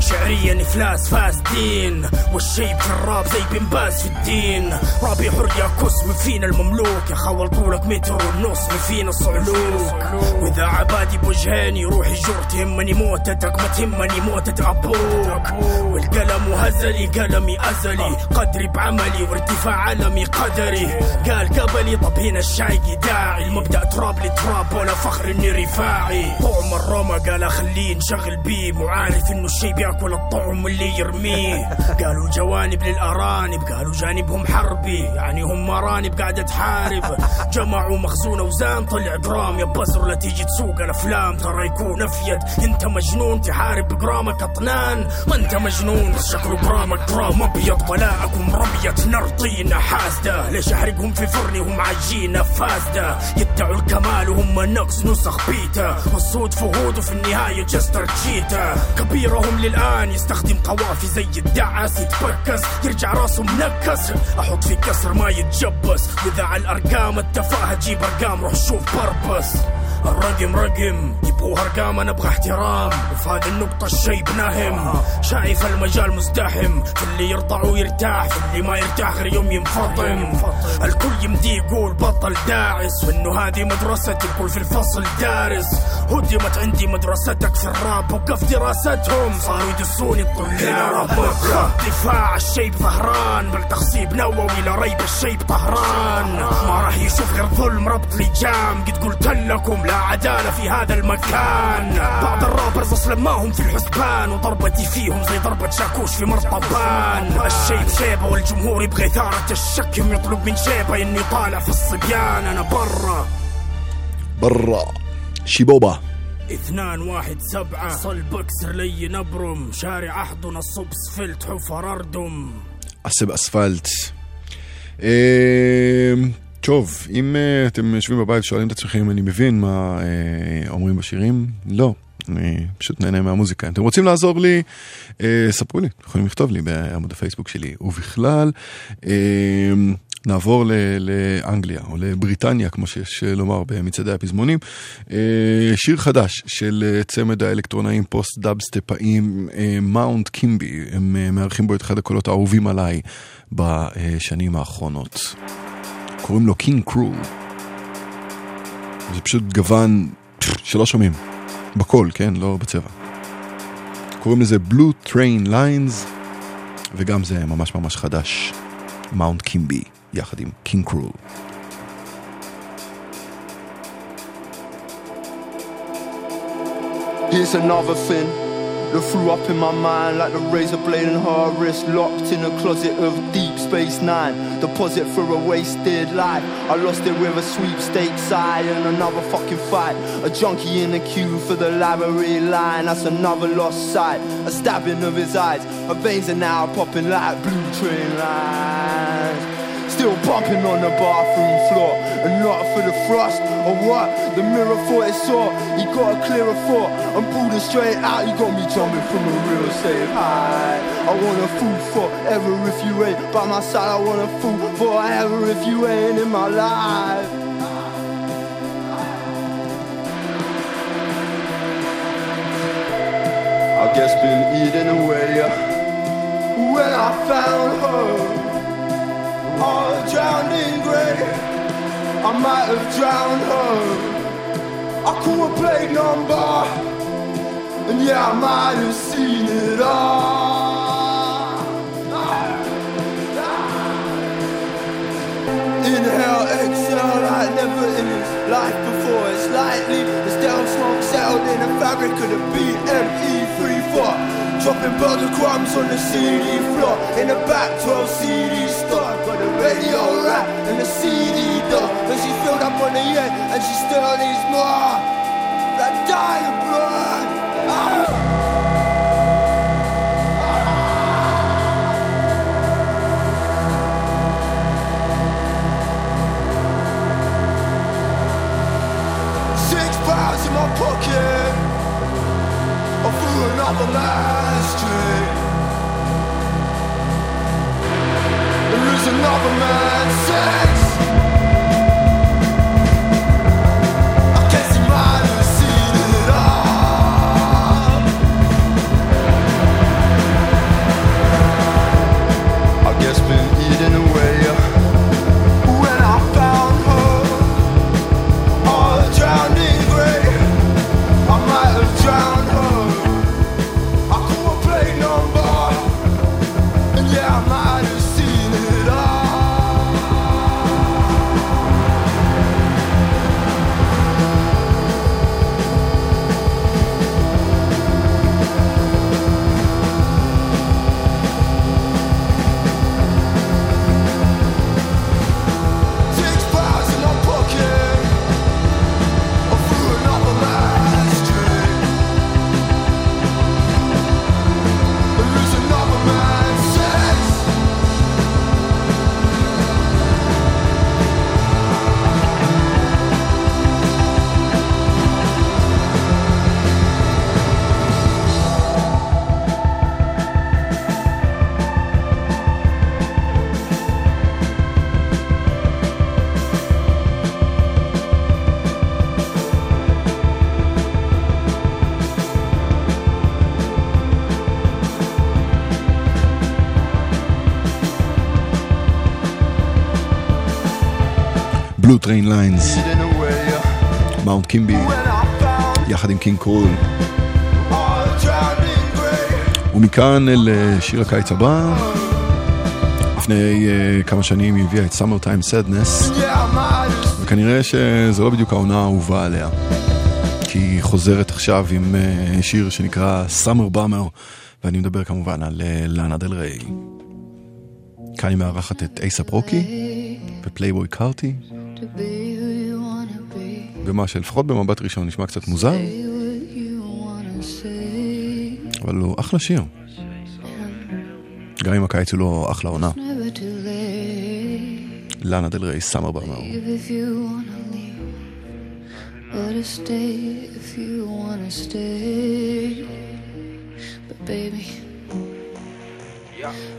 شعريا إفلاس فاسدين. والشيب في الراب زي بن باز في الدين. رابي حر يا كس من فينا المملوك. يا خول طولك متر ونص فينا الصعلوك. وإذا عبادي بوجهاني روحي جر تهمني موتتك ما تهمني موتة أبوك. والقلم هزلي قلمي أزلي. قدري بعملي وارتفاع علمي قدري. قال قبلي طب هنا الشايقي داعي المبدا تراب لتراب ولا فخر إني رفاعي. طعم الرمى قال أخليه نشغل بيه مو عارف إنه الشي بيأكل الطعم اللي يرميه. قالوا جوانب للأرانب. قالوا جانبهم حربي. يعني هم مرانب قاعدة تحارب. جمعوا مخزون أوزان. طلع جرام. يا بزر لا تيجي تسوق الأفلام. ترى يكون أفيد. أنت مجنون تحارب بجرامك أطنان. ما أنت مجنون. بس شكله جرامك جرام أبيض. بلاءكم رمية نار طينة حاسدة. ليش أحرقهم في فرني؟ وهم عايشين فاسدة. يدعوا الكمال وهم نقص نسخ بيتا. والصوت فهود وفي النهاية جستر تشيتا كبيرهم للآن يستخدم قوافي زي الدعس يتبكس يرجع راسه منكس. أحط في كسر ما يتجبس. واذا على الأرقام التفاهة جيب أرقام روح شوف بربس الرقم رقم. يبغوا ارقام أنا أبغى احترام. وفي هذه النقطة الشي بنهم شايف المجال مزدحم. في اللي يرضع ويرتاح في اللي ما يرتاح غير يوم ينفطم. الكل يمدي يقول بطل داعس. وإنه هذه مدرستي الكل في الفصل دارس. هدمت عندي مدرستك في الراب وقف دراستهم. صاروا يدسوني الطلاب. دفاع الشيب ظهران. بالتخصيب نووي لا ريب الشيب طهران. ما راح يشوف غير ظلم ربط لجام. قد قلت لكم لا عدالة في هذا المكان. بعض الرابرز أصلا ما هم في الحسبان وضربتي فيهم زي ضربة شاكوش في مرطبان. الشيء بشيبة والجمهور يبغى إثارة الشك يوم يطلب من شيبة إني طالع في الصبيان. أنا برا. برا. شيبوبا. اثنان واحد سبعة. صلب اكسر لي نبرم شارع أحضن الصب سفلت حفر أردم أسب أسفلت. إيه טוב, אם אה, אתם יושבים בבית ושואלים את עצמכם אם אני מבין מה אה, אומרים בשירים, לא. אני פשוט נהנה מהמוזיקה. אם אתם רוצים לעזור לי, אה, ספרו לי, יכולים לכתוב לי בעמוד הפייסבוק שלי. ובכלל, אה, נעבור ל- לאנגליה, או לבריטניה, כמו שיש לומר במצעדי הפזמונים. אה, שיר חדש של צמד האלקטרונאים post dubstep אים, אה, Mount Kimbie. הם אה, מארחים בו את אחד הקולות האהובים עליי בשנים האחרונות. קוראים לו King Krule. זה פשוט גוון שלא שומעים. בקול, כן? לא בצבע. קוראים לזה Blue Train Lines, וגם זה ממש ממש חדש. מאונט קימבי, יחד עם קינג קרו. Here's another thing that threw up in my mind like the razor blade in her wrist, locked in a closet of Deep Space Nine. Deposit for a wasted life. I lost it with a sweepstakes side and another fucking fight. A junkie in the queue for the library line. That's another lost sight. A stabbing of his eyes. Her veins are now popping like blue train lines. Still bumping on the bathroom floor And not for the thrust or what The mirror thought it saw He got a clearer thought I'm it straight out You got me jumping from a real safe high I want a fool forever if you ain't By my side I want a fool forever if you ain't in my life I guess been eating away When I found her all drowned in grey. I might have drowned her. I caught a plague number, and yeah, I might have seen it all. Like never in life before. It's lightly, it's down smoke settled in the fabric of the BME 34. Dropping burger crumbs on the CD floor In the back 12 CD store Got the radio rack and the CD door And she filled up on the end and she still needs more That dying blood ah! another man say Blue Train Lines, Mount Kimbie, יחד עם King Krule. ומכאן אל אה, שיר הקיץ הבא. לפני אה, כמה שנים היא הביאה את Summer Time Sadness, וכנראה שזו לא בדיוק העונה האהובה עליה. כי היא חוזרת עכשיו עם אה, שיר שנקרא Summer Bummer, ואני מדבר כמובן על לאנה דל ריי. כאן היא מארחת את A$AP Rocky ו Playboi Carti. ומה שלפחות במבט ראשון נשמע קצת מוזר, אבל הוא אחלה שיר. גם אם הקיץ הוא לא אחלה עונה. לאנה דל ריי, Summer leave, or to stay if you wanna stay. But baby, I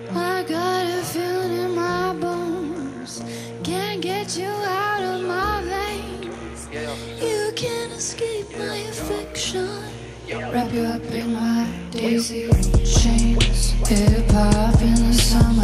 Wrap you up in my daisy chains, hip hop in the summer.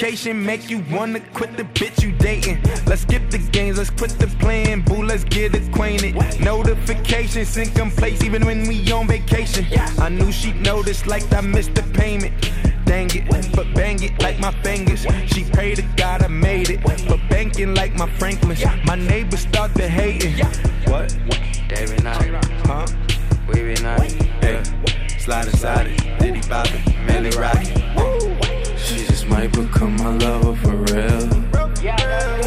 Sophistication make you wanna quit the bitch you dating. Let's skip the games, let's quit the playing, boo, let's get acquainted. Notifications in place even when we on vacation. I knew she'd notice like I missed the payment. Dang it, but bang it like my fingers. She prayed to God I made it, but banking like my Franklins. My neighbors start to hating. What? They be naughty. Huh? We be naughty. Hey, slide inside it, Diddy it, Millie rock it. She just might become my lover for real.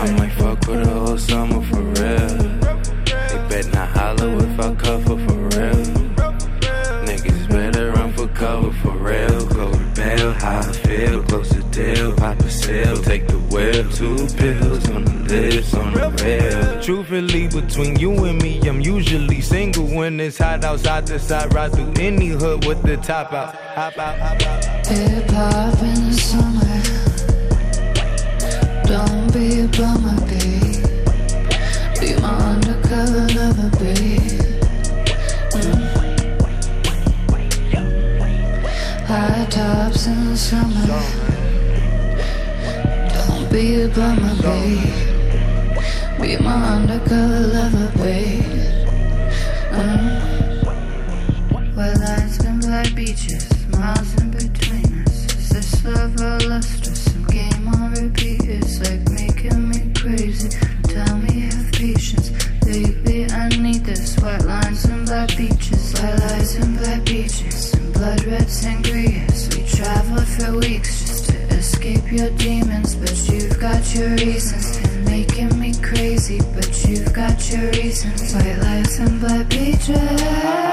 I might fuck with her whole summer for real. They bet not holler if I cover for real. Niggas better run for cover for real. Go to bail, how I feel, close the deal, pop a sale, take the wheel. Two pills on the lips, on the rail. Truthfully, between you and me, I'm usually single when it's hot outside the side. Ride through any hood with the top out. Hop out, hop out. Hip hop in the summer be a bummer, be Be my undercover lover, be mm. High tops in the summer Don't be a bummer, be Be my undercover lover, be mm. Well, ice cream like beaches, miles beaches, white lights and black beaches, and blood red sangrias. We traveled for weeks just to escape your demons, but you've got your reasons. Been making me crazy, but you've got your reasons. White lights and black beaches.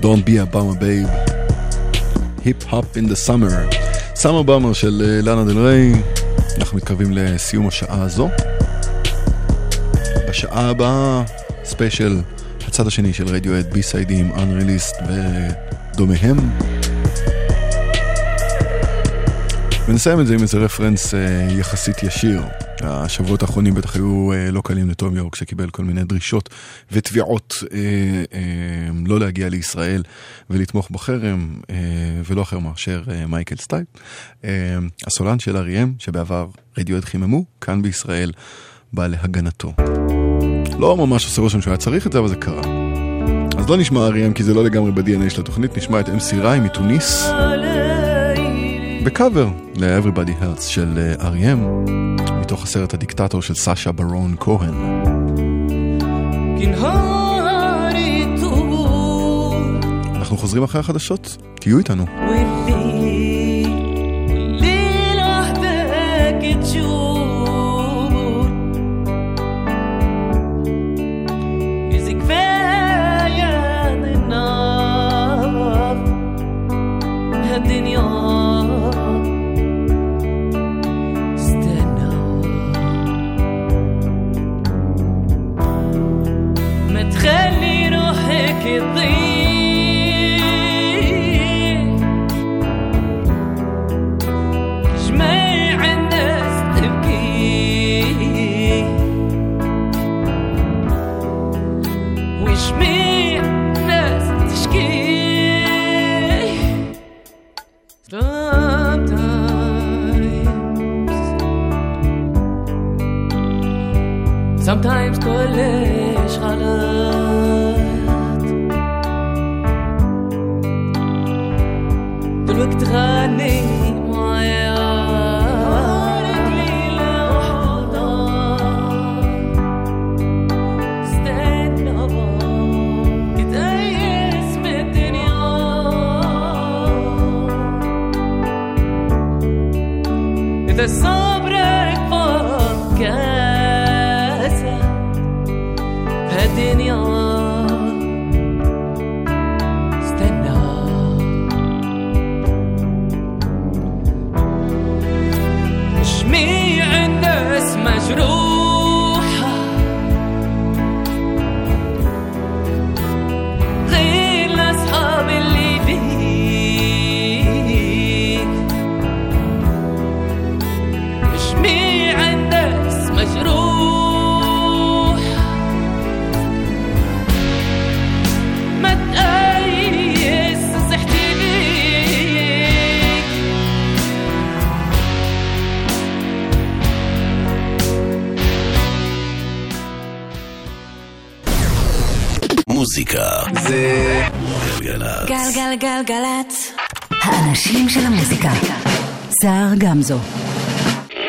Don't be a bummer, babe. Babe. Hip-hop in the summer. Summer Bummer של אה, לאנה דל ריי. אנחנו מתקרבים לסיום השעה הזו. בשעה הבאה, ספיישל, הצד השני של Radiohead, B-side ים, Unreleased ודומיהם. ונסיים את זה עם איזה רפרנס אה, יחסית ישיר. השבועות האחרונים בטח היו אה, לא קלים לטום יורק שקיבל כל מיני דרישות ותביעות אה, אה, לא להגיע לישראל ולתמוך בחרם אה, ולא אחר מאשר אה, מייקל סטייל. אה, הסולן של אריאם שבעבר רדיואט חיממו כאן בישראל בא להגנתו. לא ממש עושה רושם שהוא היה צריך את זה, אבל זה קרה. אז לא נשמע R.E.M. כי זה לא לגמרי ב-DNA של התוכנית, נשמע את MC ריי מתוניס. בקאבר ל-Everybody Hurts של אה, R.E.M. מתוך הסרט הדיקטטור של סאשה ברון כהן. אנחנו חוזרים אחרי החדשות, תהיו איתנו. With thee, little back. Sometimes Sometimes كلش غلط دلوقتي غني זה גלגלצ. גלגלגלגלצ. האנשים של המוזיקה. סער גמזו.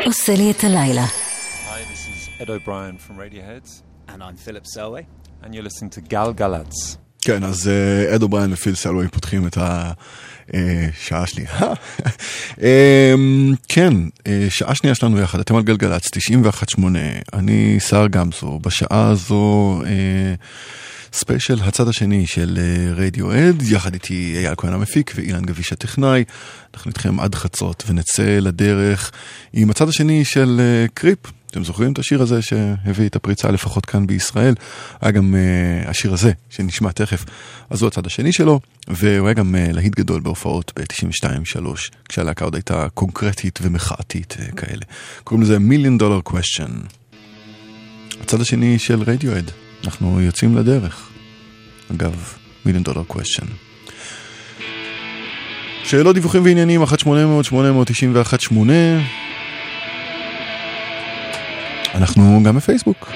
עושה לי את הלילה. Hi, this is Ed O'Brien from Radiohead. And I'm Philip Selway. And you're listening to Galgalatz. כן, אז אה, אד אובריין ופיל סלווי פותחים את השעה השנייה. אמ, כן, אה, שעה שנייה שלנו יחד, אתם על גלגלצ, 91.8, אני סער גמזו, בשעה הזו אה, ספיישל הצד השני של רדיו אד, יחד איתי אייל כהן המפיק ואילן גביש הטכנאי, אנחנו איתכם עד חצות ונצא לדרך עם הצד השני של אה, Creep. אתם זוכרים את השיר הזה שהביא את הפריצה לפחות כאן בישראל? היה גם אה, השיר הזה שנשמע תכף, אז הוא הצד השני שלו, והוא היה גם אה, להיט גדול בהופעות ב-92-3, כשהלהקה עוד הייתה קונקרטית ומחאתית אה, כאלה. קוראים לזה Million Dollar Question. הצד השני של רדיואד, אנחנו יוצאים לדרך. אגב, מיליון דולר קוושן. שאלות, דיווחים ועניינים, 1-800-891-8 אנחנו גם בפייסבוק.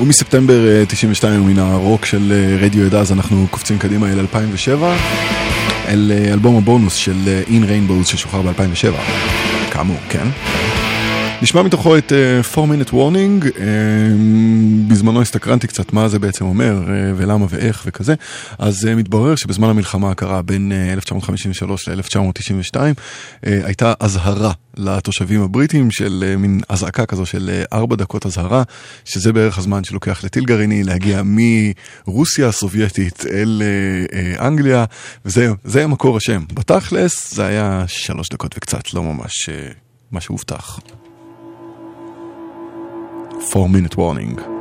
ומספטמבר 92 מן הרוק של רדיו ידע אז אנחנו קופצים קדימה אל 2007 אל אה, אלבום הבונוס של In Rainbows ששוחרר ב-2007 כאמור, כן? נשמע מתוכו את uh, 4 Minute Warning, uh, בזמנו הסתקרנתי קצת מה זה בעצם אומר uh, ולמה ואיך וכזה, אז uh, מתברר שבזמן המלחמה הקרה בין uh, 1953 ל-1992 uh, הייתה אזהרה לתושבים הבריטים של מין אזעקה כזו של 4 uh, דקות אזהרה, שזה בערך הזמן שלוקח לטיל גרעיני להגיע מרוסיה הסובייטית אל אנגליה, וזה מקור השם. בתכלס זה היה 3 דקות וקצת, לא ממש... מה שהובטח. 4 minute warning.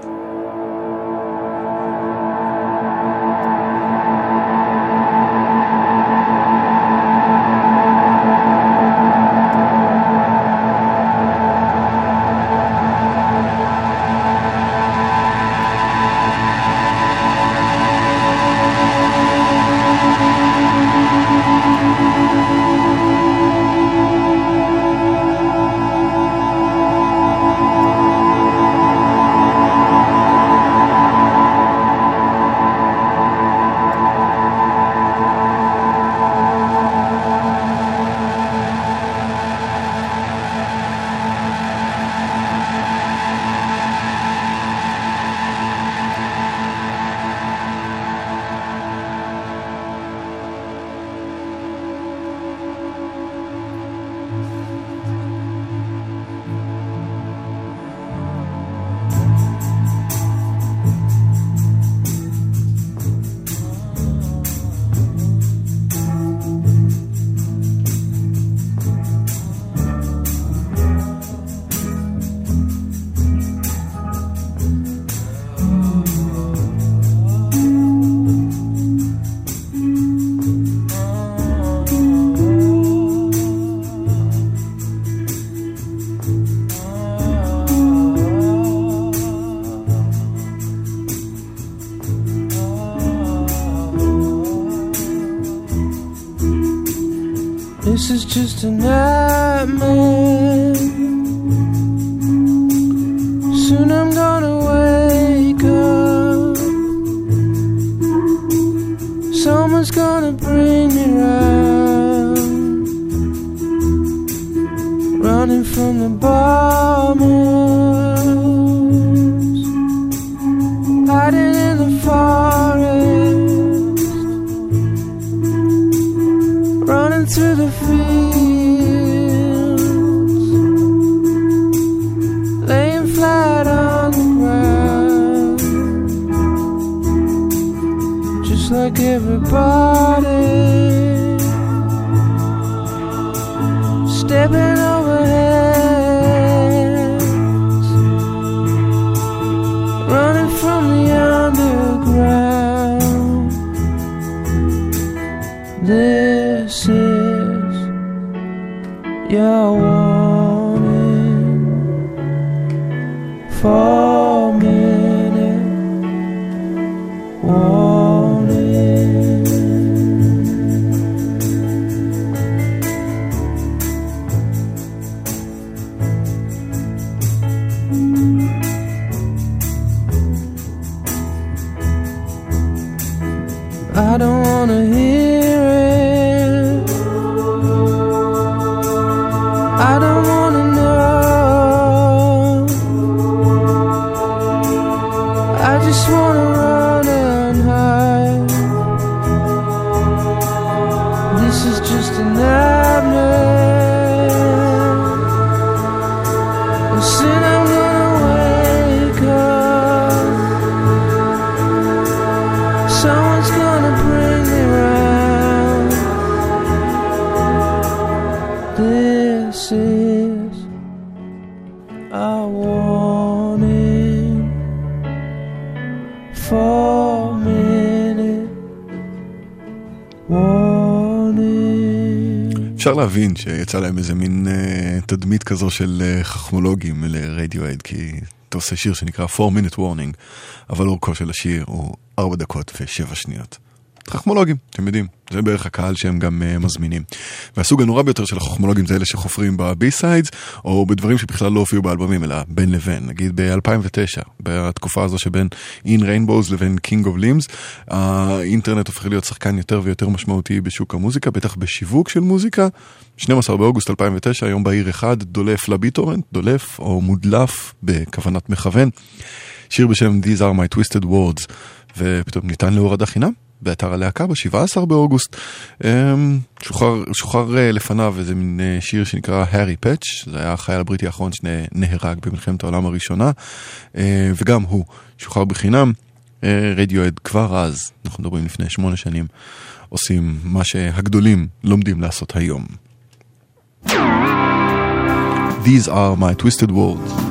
This is your warning. Four להבין שיצא להם איזה מין אה, תדמית כזו של אה, חכמולוגים לרדיואד, כי אתה עושה שיר שנקרא 4 minute warning, אבל אורכו של השיר הוא 4 דקות ו-7 שניות. חכמולוגים, אתם יודעים, זה בערך הקהל שהם גם uh, מזמינים. והסוג הנורא ביותר של החכמולוגים זה אלה שחופרים בבי-סיידס, או בדברים שבכלל לא הופיעו באלבומים, אלא בין לבין. נגיד ב-2009, בתקופה הזו שבין In Rainbows לבין King of Limbs, האינטרנט הופך להיות שחקן יותר ויותר משמעותי בשוק המוזיקה, בטח בשיווק של מוזיקה. 12 באוגוסט 2009, היום בעיר אחד, דולף לביטורנט, דולף או מודלף בכוונת מכוון. שיר בשם These are my twisted words, ופתאום ניתן להורדה חינם. באתר הלהקה ב-17 באוגוסט. אמ, שוחרר, שוחרר אה, לפניו איזה מין אה, שיר שנקרא הארי פאץ', זה היה החייל הבריטי האחרון שנהרג במלחמת העולם הראשונה, אה, וגם הוא שוחרר בחינם. רדיואד כבר אז, אנחנו מדברים לפני שמונה שנים, עושים מה שהגדולים לומדים לעשות היום. These are my twisted words.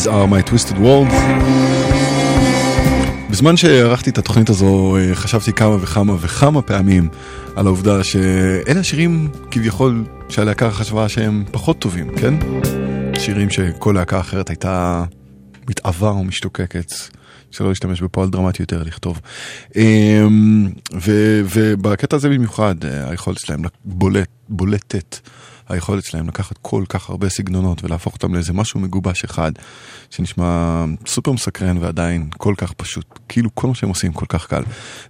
These are my twisted words. בזמן שערכתי את התוכנית הזו אה, חשבתי כמה וכמה וכמה פעמים על העובדה שאלה השירים כביכול שהלהקה חשבה שהם פחות טובים, כן? שירים שכל להקה אחרת הייתה מתאווה או משתוקקת, שלא להשתמש בפועל דרמטי יותר לכתוב. אמ, ובקטע הזה במיוחד אה, היכולת שלהם בולט, בולטת. היכולת שלהם לקחת כל כך הרבה סגנונות ולהפוך אותם לאיזה משהו מגובש אחד, שנשמע סופר מסקרן ועדיין כל כך פשוט. כאילו כל מה שהם עושים כל כך קל.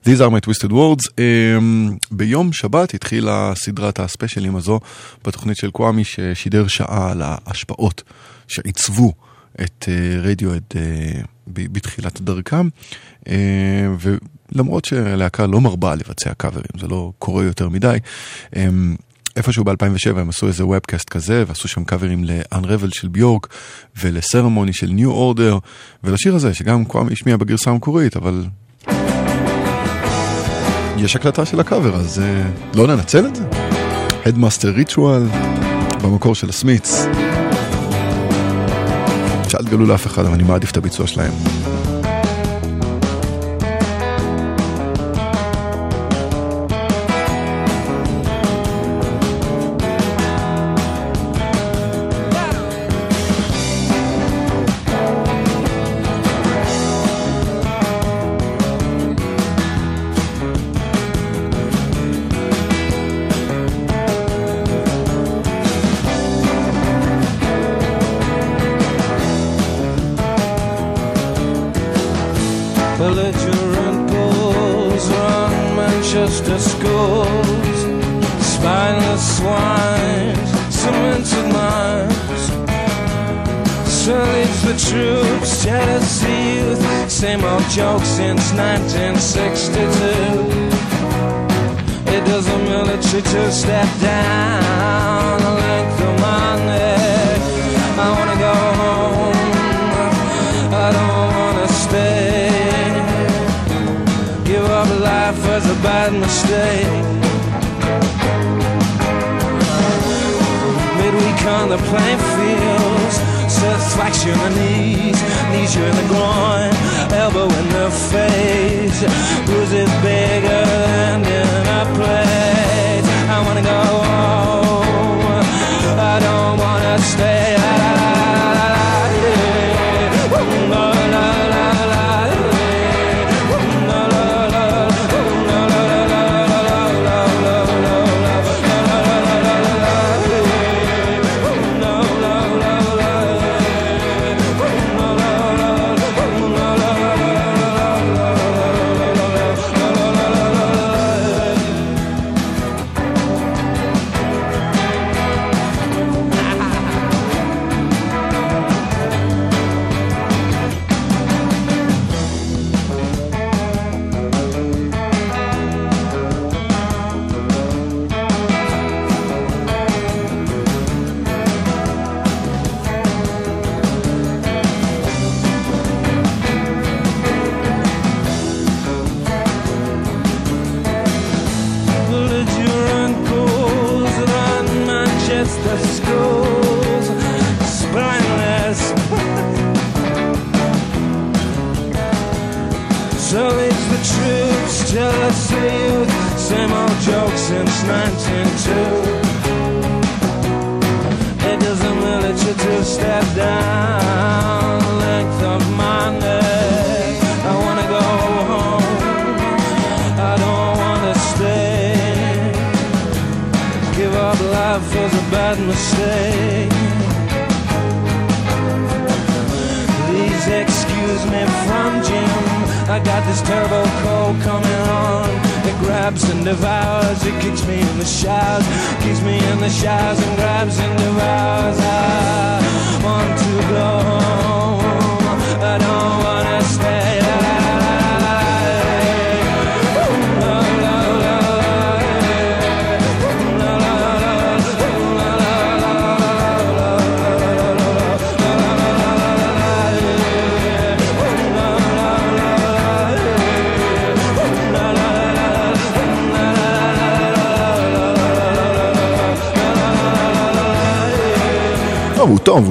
These are my twisted words. Um, ביום שבת התחילה סדרת הספיישלים הזו בתוכנית של קוואמי ששידר שעה על ההשפעות שעיצבו את רדיואד uh, uh, בתחילת דרכם. Uh, ולמרות שלהקה לא מרבה לבצע קאברים, זה לא קורה יותר מדי. Um, איפשהו ב-2007 הם עשו איזה ובקאסט כזה, ועשו שם קאברים ל-Unravel של ביורק, ולסרמוני של New Order, ולשיר הזה, שגם קוואם השמיע בגרסה המקורית, אבל... יש הקלטה של הקאבר, אז uh, לא ננצל את זה? Headmaster Ritual, במקור של הסמיץ. שאל תגלו לאף אחד, אבל אני מעדיף את הביצוע שלהם.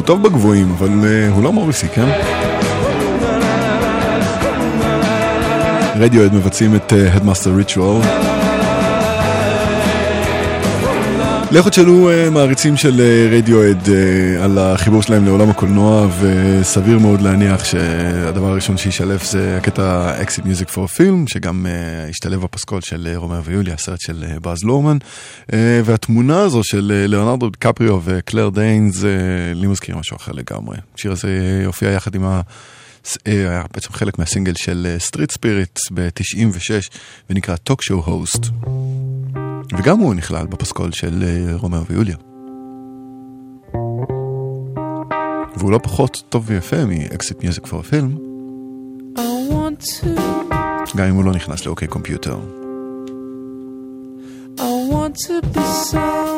טוב, בגבוהים, אבל אה, הוא לא מוריסי, כן? רדיואד מבצעים את אה, Headmaster Ritual. לכו תשאלו אה, מעריצים של רדיואד על החיבור שלהם לעולם הקולנוע וסביר מאוד להניח שהדבר הראשון שישלף זה הקטע Exit Music for a Film שגם השתלב בפסקול של רומר ויוליה, הסרט של באז לורמן והתמונה הזו של אה, ליאונרדו דיקפריו וקלר דיינס אה, לי מזכיר משהו אחר לגמרי. השיר הזה הופיע יחד עם ה... אה, היה בעצם חלק מהסינגל של Street Spirit ב-96 ונקרא Talk Show Host. וגם הוא נכלל בפסקול של אה, רומאו ויוליה. והוא לא פחות טוב ויפה מ-Exit Music for a Film, גם אם הוא לא נכנס לאוקיי קומפיוטר. should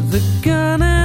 a gun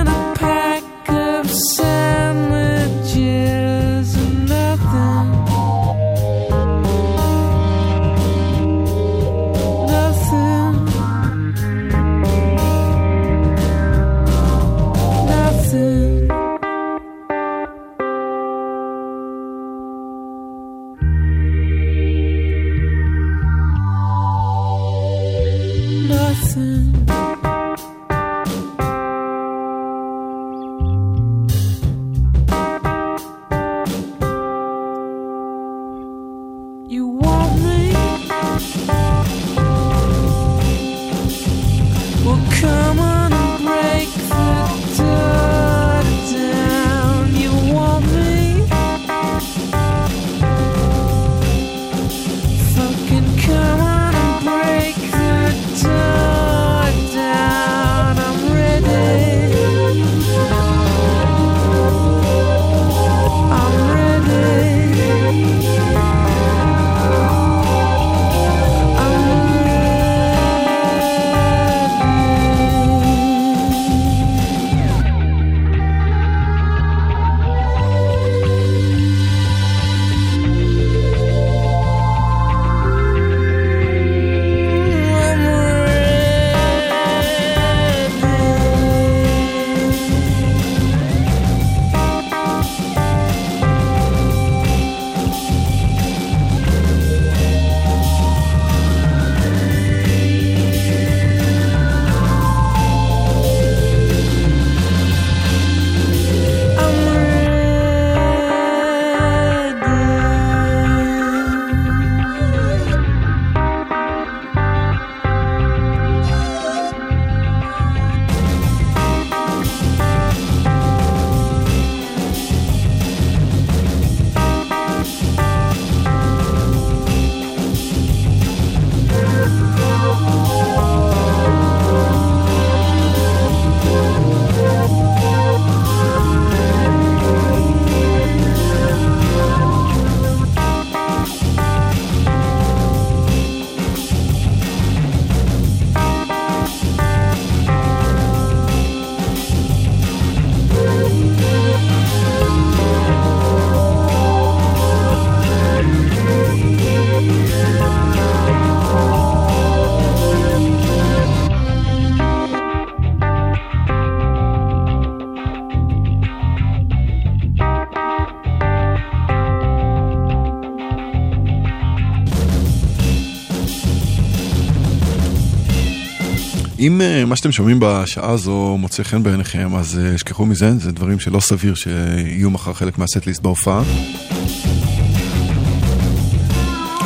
אם אה, מה שאתם שומעים בשעה הזו מוצא חן בעיניכם, אז אה, שכחו מזה, זה דברים שלא סביר שיהיו מחר חלק מהסט-ליסט בהופעה.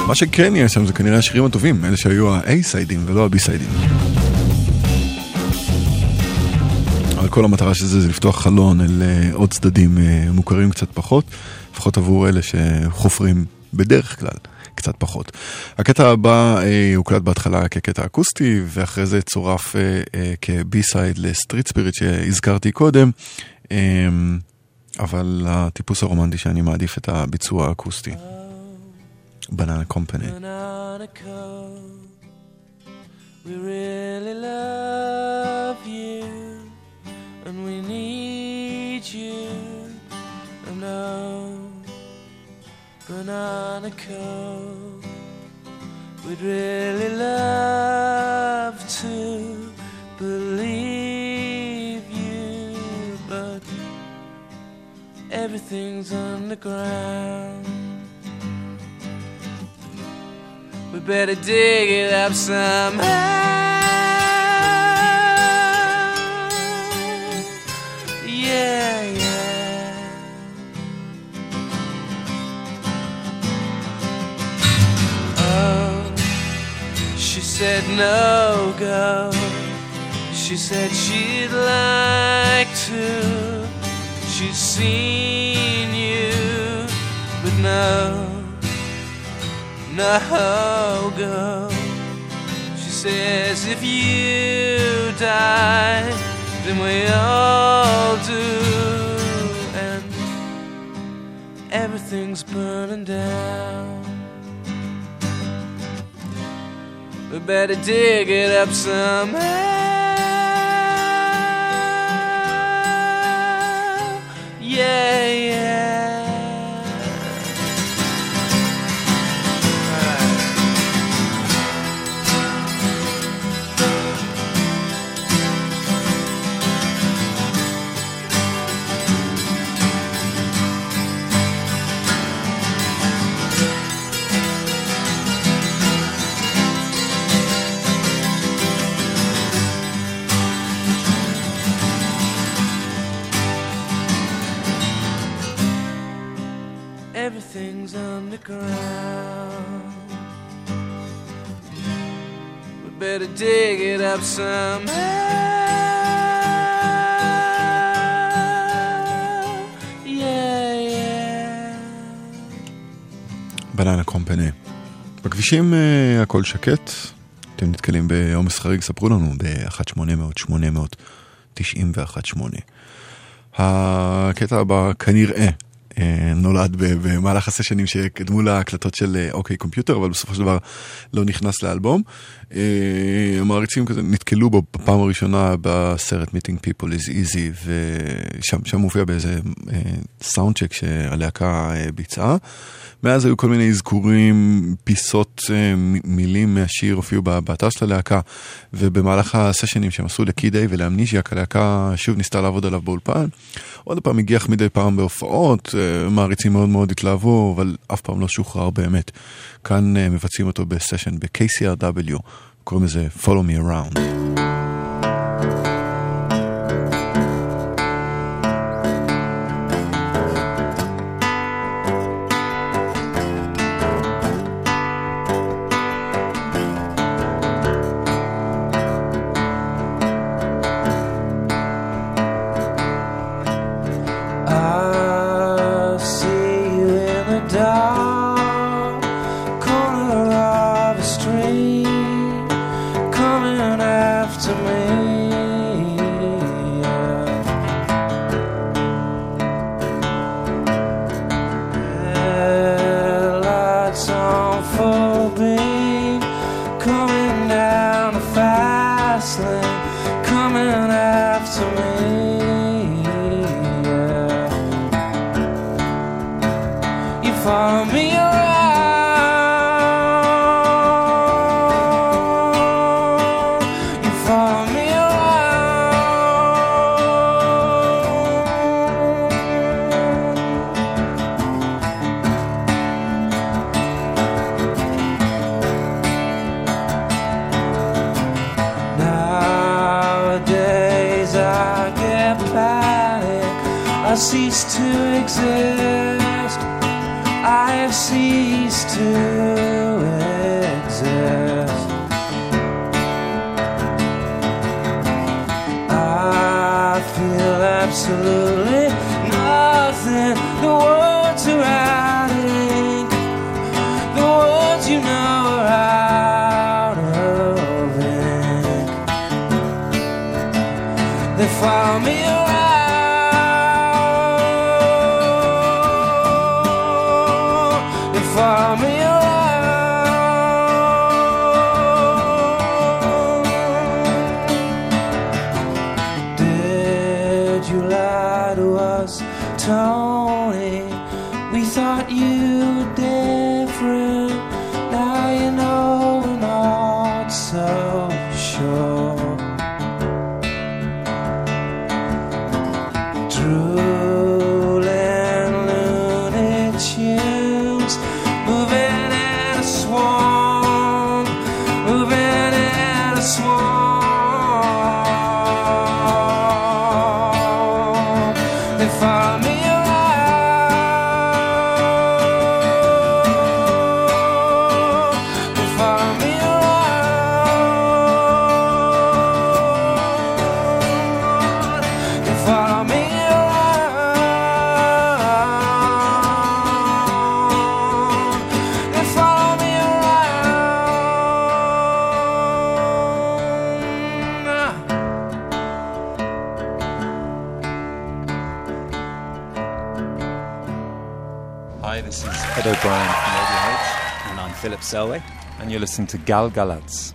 מה שכן יש שם זה כנראה השירים הטובים, אלה שהיו ה-A-סיידים ולא ה-B-סיידים. אבל כל המטרה של זה זה לפתוח חלון אל אה, עוד צדדים מוכרים קצת פחות, לפחות עבור אלה שחופרים בדרך כלל. קצת פחות. הקטע הבא אה, הוקלט בהתחלה כקטע אקוסטי, ואחרי זה צורף אה, אה, כ B-side ל Street Spirit שהזכרתי קודם, אה, אבל הטיפוס הרומנטי שאני מעדיף את הביצוע האקוסטי. Banana Co.. We really love you, and we need you. I know, banana coat. We'd really love to believe you, but everything's underground. We better dig it up somehow. Said no go. She said she'd like to. She's seen you, but no no go. She says, if you die, then we all do. And everything's burning down. We better dig it up somehow. Yeah, yeah. Everything's underground. We better dig it up somehow. Yeah, yeah. בננה קומפני. בכבישים אה, הכל שקט, אתם נתקלים בעומס חריג, ספרו לנו ב-1-800-800-91-8. הקטע הבא כנראה אה, נולד ב- במהלך הסשנים שקדמו להקלטות של אה, אוקיי קומפיוטר, אבל בסופו של דבר לא נכנס לאלבום. אה, המעריצים כזה נתקלו בו בפעם הראשונה בסרט Meeting People is Easy, ושם שם מופיע באיזה סאונד צ'ק שהלהקה אה, ביצעה. מאז היו כל מיני אזכורים, פיסות, אה, מילים מהשיר הופיעו באתר של הלהקה, ובמהלך הסשנים שהם עשו לקידיי ולאמניז'יאק, הלהקה שוב ניסתה לעבוד עליו באולפן. עוד פעם הגיח מדי פעם בהופעות, אה, מעריצים מאוד מאוד התלהבו, אבל אף פעם לא שוחרר באמת. כאן אה, מבצעים אותו בסשן ב-KCRW, קוראים לזה Follow Me Around. Selway. And you're listening to Gal Galats.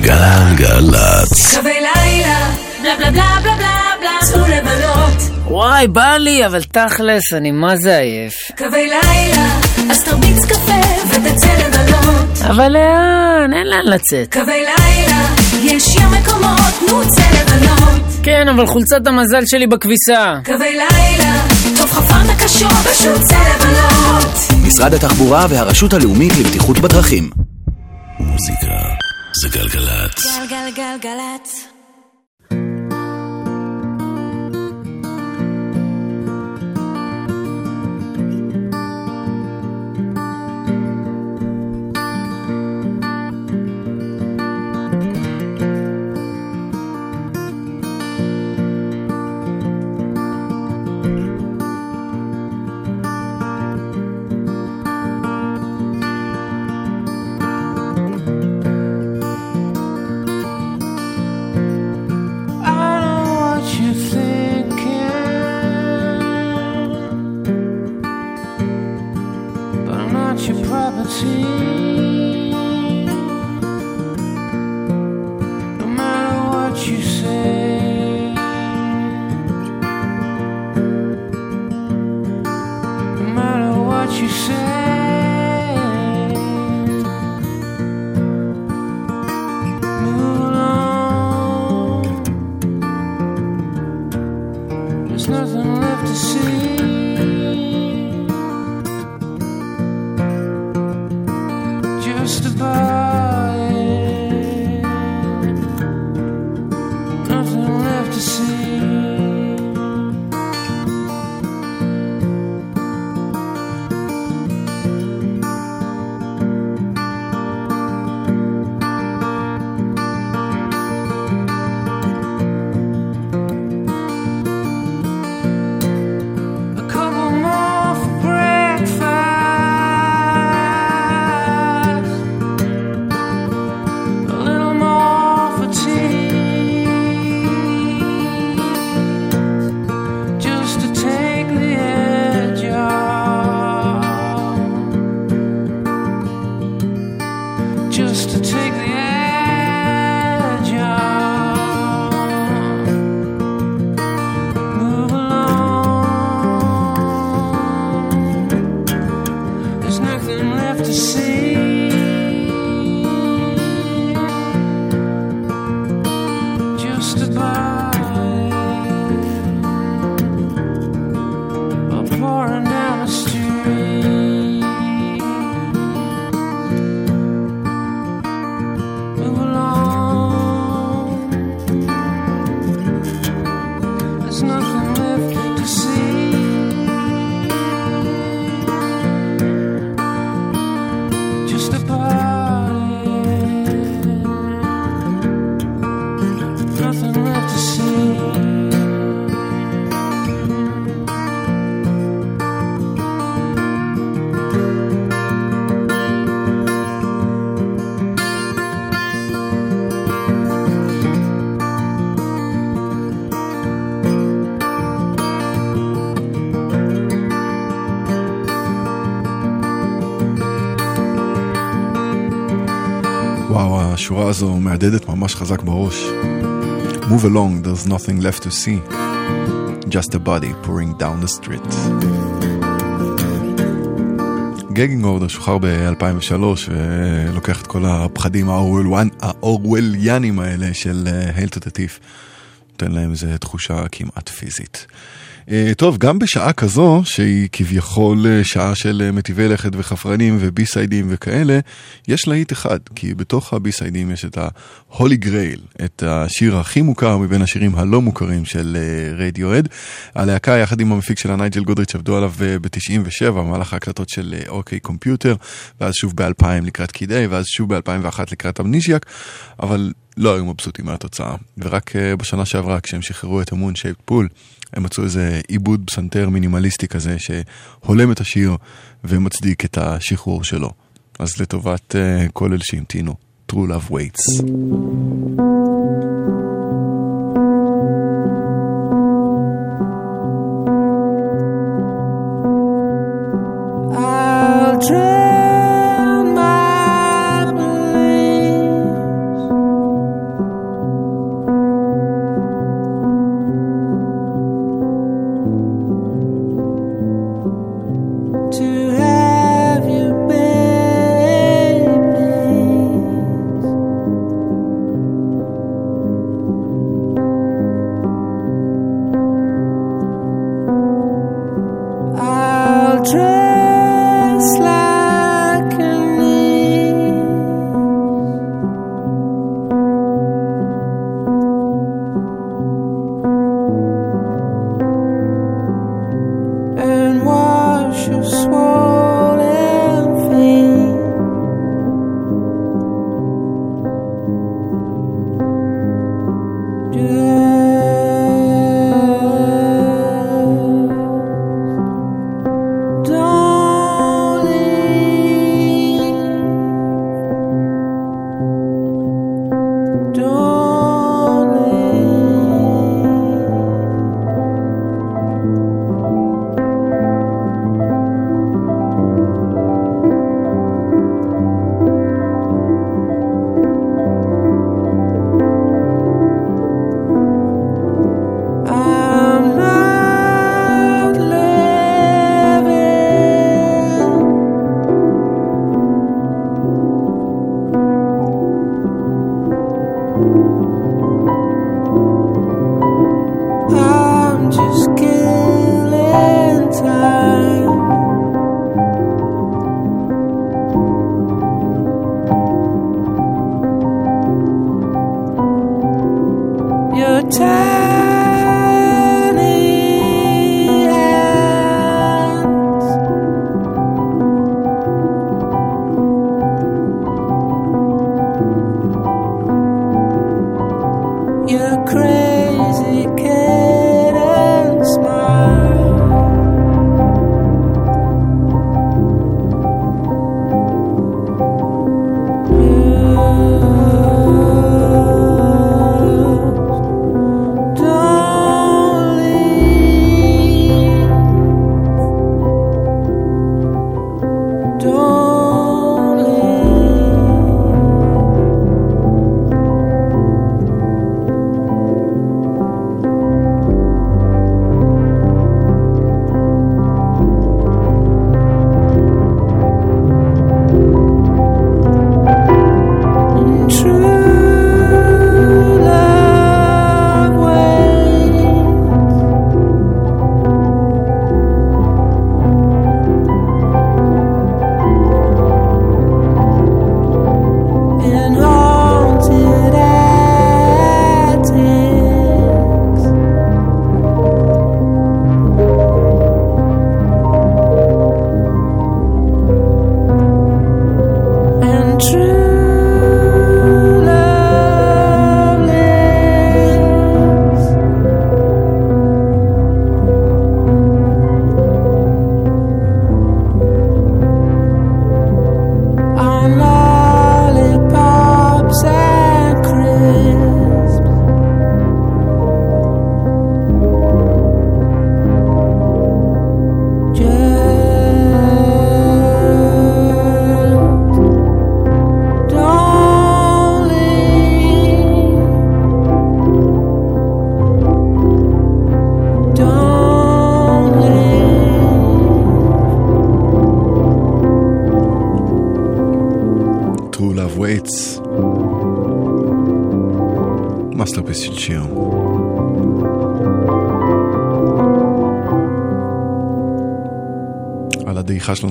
גלגלצ. קווי לילה, בלה בלה בלה בלה בלה בלה, צאו לבלות. וואי, בא לי, אבל תכלס, אני מה זה עייף. קווי לילה, אז תרביץ קפה ותצא לבלות. אבל לאן? אין לאן לצאת. קווי לילה, יש ים מקומות, נו צא לבלות. כן, אבל חולצת המזל שלי בכביסה. קווי לילה, טוב חפרת קשות, פשוט צא לבלות. משרד התחבורה והרשות הלאומית לבטיחות בדרכים. מוזיקה זה גלגלצ. גלגלגלגלצ. השורה הזו מהדהדת ממש חזק בראש. Move along, there's nothing left to see. Just a body pouring down the street. גגינג אורדר שוחרר ב-2003 ולוקח את כל הפחדים האורווליאנים האלה של הייל טוטטיף. נותן להם איזו תחושה כמעט פיזית. אה, טוב, גם בשעה כזו, שהיא כביכול אה, שעה של אה, מטיבי לכת וחפרנים ובי-סיידים וכאלה, יש להיט אחד, כי בתוך ה B-side ים יש את ה-Holy Grail, את השיר הכי מוכר מבין השירים הלא מוכרים של רדיואד. הלהקה יחד עם המפיק שלה נייג'ל גודריץ' עבדו עליו ב-97, במהלך ההקלטות של OK Computer, ואז שוב ב-2000 לקראת Kid A, ואז שוב ב-2001 לקראת Amnesiac, אבל לא היו מבסוטים מהתוצאה. ורק אה, בשנה שעברה, כשהם שחררו את ה Moon Shaped Pool, הם מצאו איזה עיבוד פסנתר מינימליסטי כזה, שהולם את השיר ומצדיק את השחרור שלו. אז לטובת uh, כל אלה שהמתינו, True Love Waits. I'll drown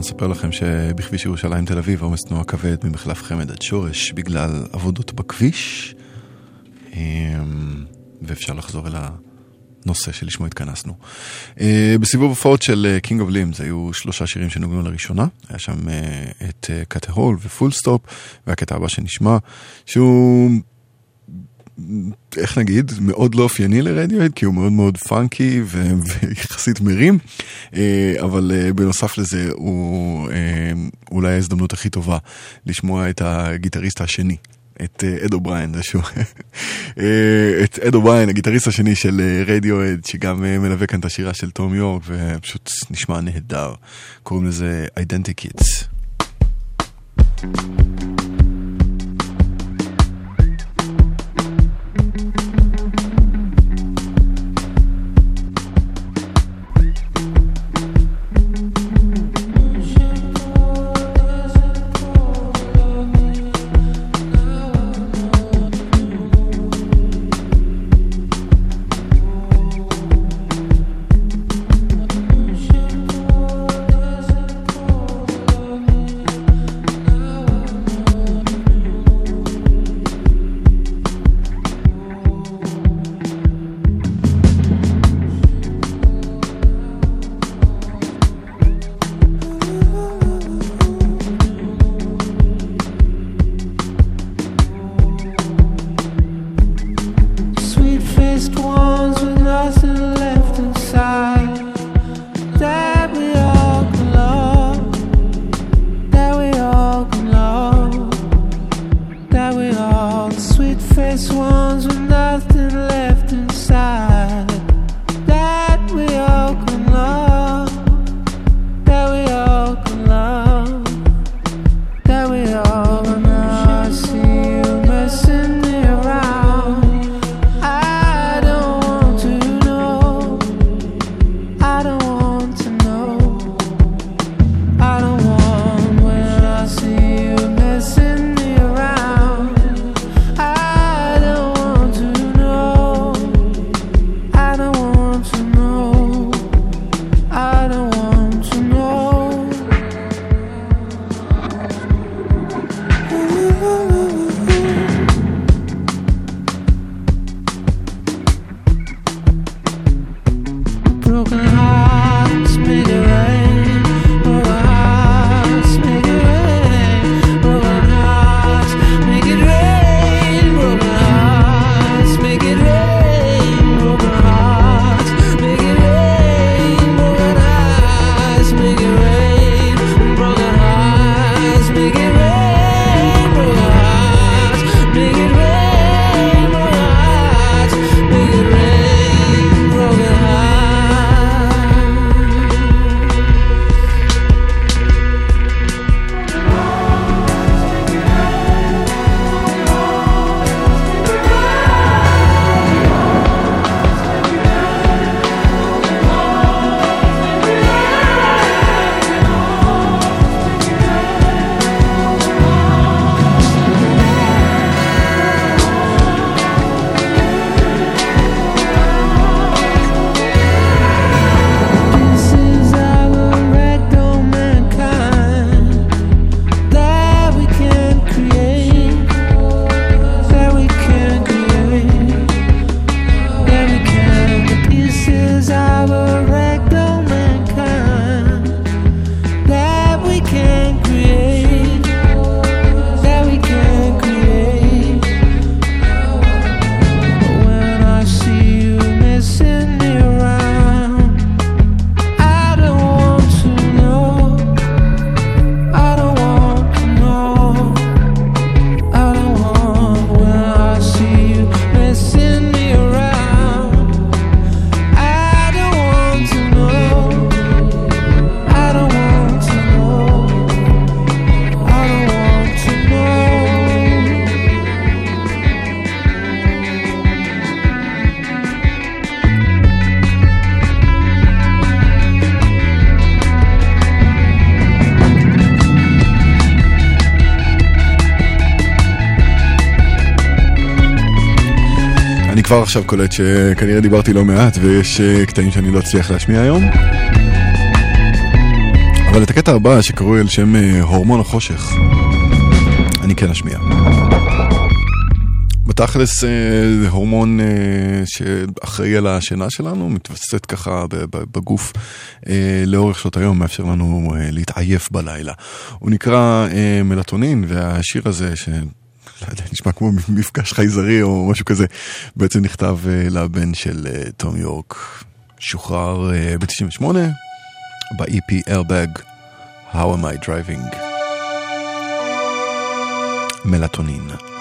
נספר לכם שבכביש ירושלים תל אביב עומס תנועה כבד ממחלף חמד עד שורש בגלל עבודות בכביש. אמ, ואפשר לחזור אל הנושא שלשמו התכנסנו. אה, בסיבוב הופעות של King of Limbs היו שלושה שירים שנוגנו לראשונה. היה שם אה, את Cut a Hole ו Full Stop, והקטע הבא שנשמע, שהוא איך נגיד, מאוד לא אופייני לרדיואד, כי הוא מאוד מאוד פאנקי ויחסית מרים, אה, אבל אה, בנוסף לזה הוא אה, אולי ההזדמנות הכי טובה לשמוע את הגיטריסט השני. את אד אובריין, זה שהוא, את אד אובריין, הגיטריסט השני של רדיואד, שגם מלווה כאן את השירה של תום יורק, ופשוט נשמע נהדר. קוראים לזה Identikit. Sweet עכשיו קולט שכנראה דיברתי לא מעט ויש אה, קטעים שאני לא אצליח להשמיע היום. אבל את הקטע הבא שקרוי על שם אה, הורמון החושך, אני כן אשמיע. בתכלס אה, זה הורמון שאחראי על השינה שלנו, מתווסת ככה בגוף לאורך שעות היום, מאפשר לנו להתעייף בלילה. הוא נקרא מלטונין, והשיר הזה, ש... נשמע כמו מפגש חייזרי או משהו כזה, בעצם נכתב אה, לבן של אה, תום יורק, שוחרר אה, ב-98 ב-EP Airbag, How am I driving? מלטונין.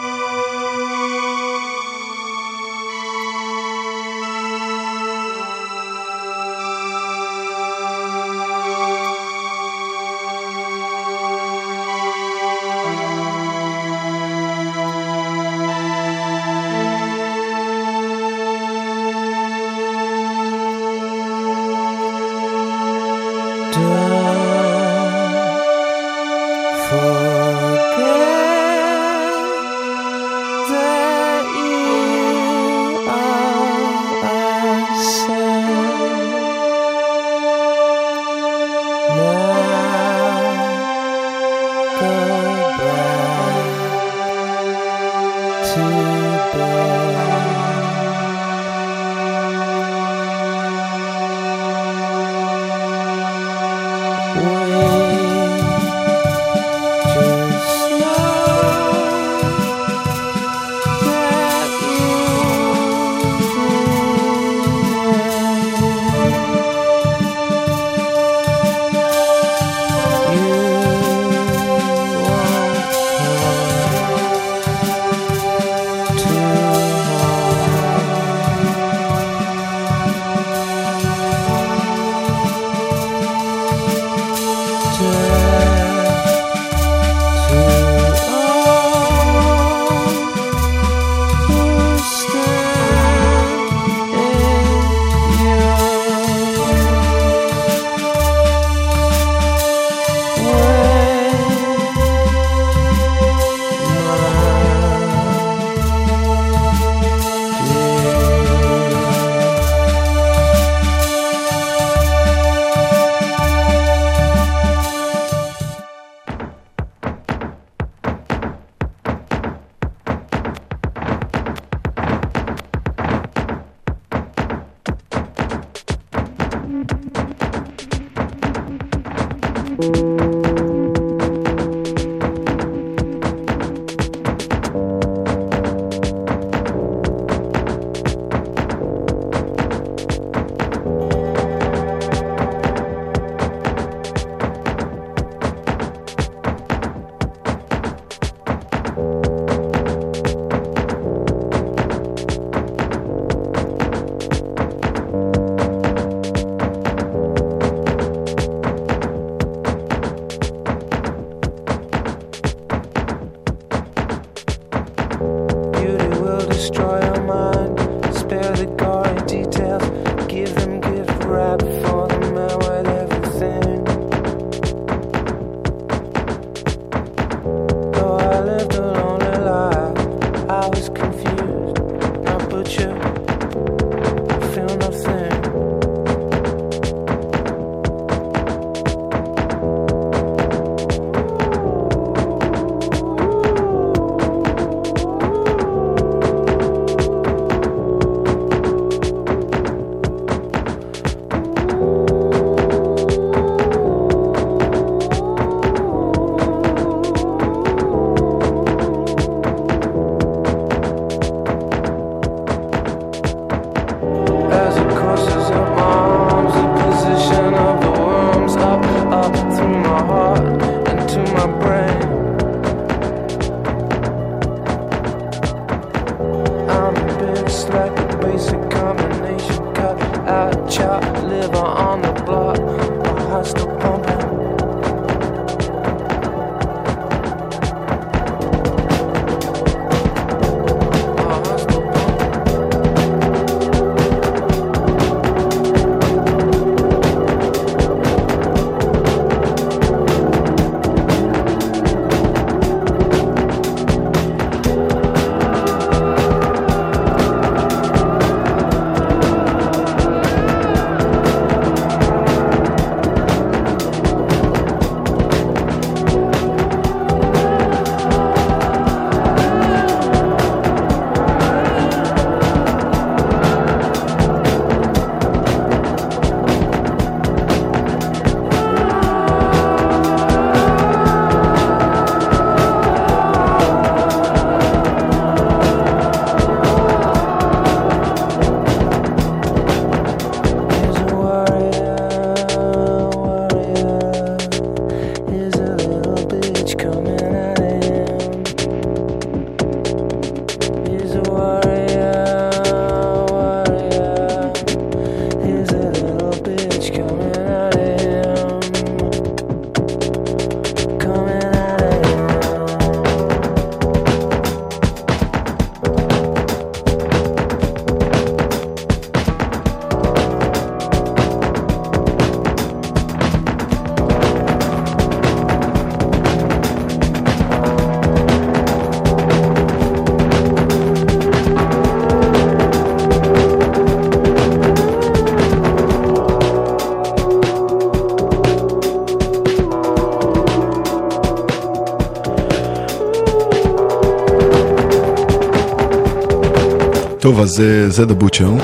טוב, אז אה, זה The Butcher,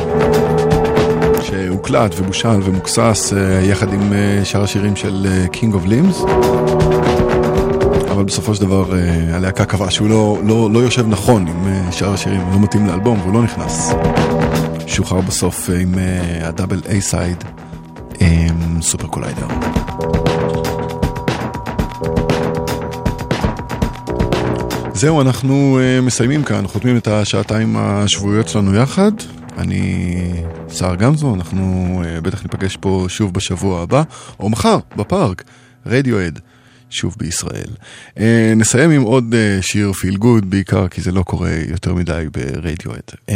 שהוקלט ובושל ומוקסס אה, יחד עם אה, שאר השירים של King of Limbs. אבל בסופו של דבר הלהקה קבעה שהוא לא, לא, לא יושב נכון עם שאר השירים, הוא לא מתאים לאלבום והוא לא נכנס. שוחרר בסוף עם ה double A-side, Supercollider. זהו, אנחנו uh, מסיימים כאן, חותמים את השעתיים השבועיות שלנו יחד. אני סער גמזו, אנחנו uh, בטח ניפגש פה שוב בשבוע הבא, או מחר, בפארק, רדיואד, שוב בישראל. Uh, נסיים עם עוד שיר פיל גוד, בעיקר כי זה לא קורה יותר מדי ברדיואד, um,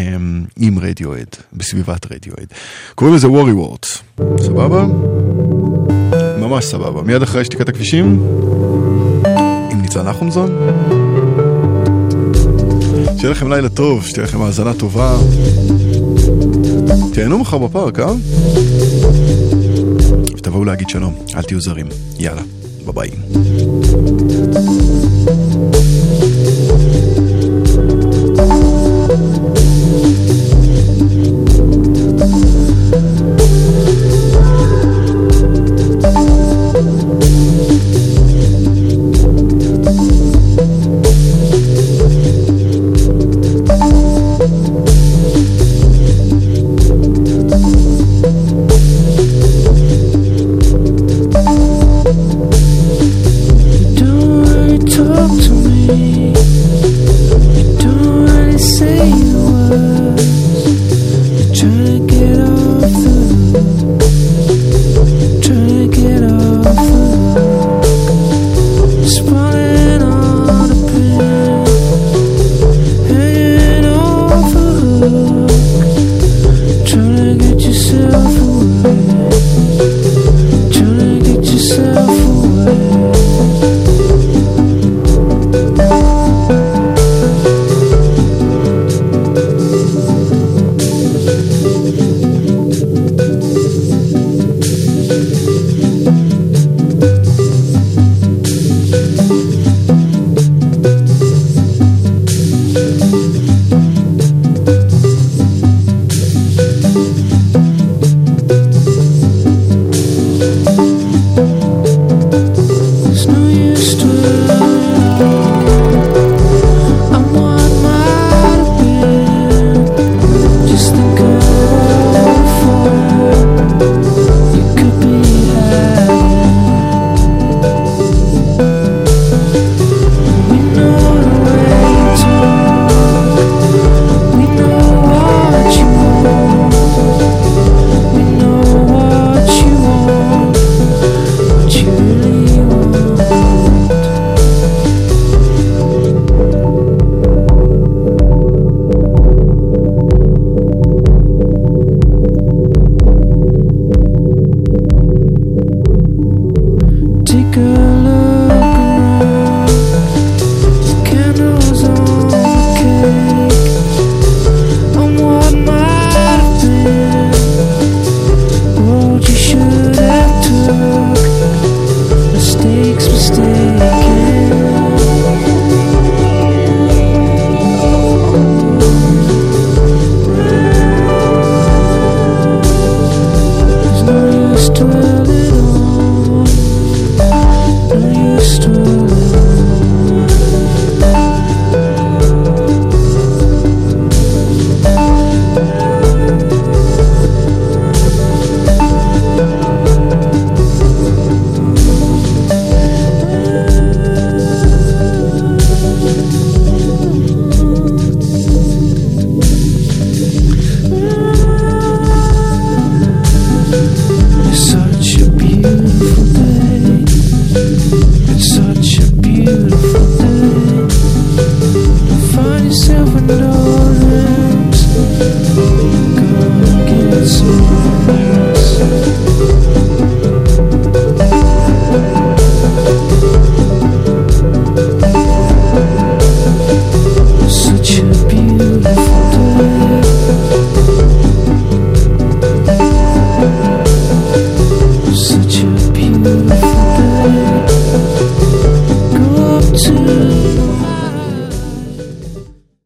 עם רדיואד, בסביבת רדיואד. קוראים לזה וורי וורטס, סבבה? ממש סבבה. מיד אחרי שתיקת הכבישים, עם ניצן נחומזון. שיהיה לכם לילה טוב, שתהיה לכם האזנה טובה. תהנו מחר בפארק, אה? ותבואו להגיד שלום, אל תהיו זרים. יאללה, ביי ביי.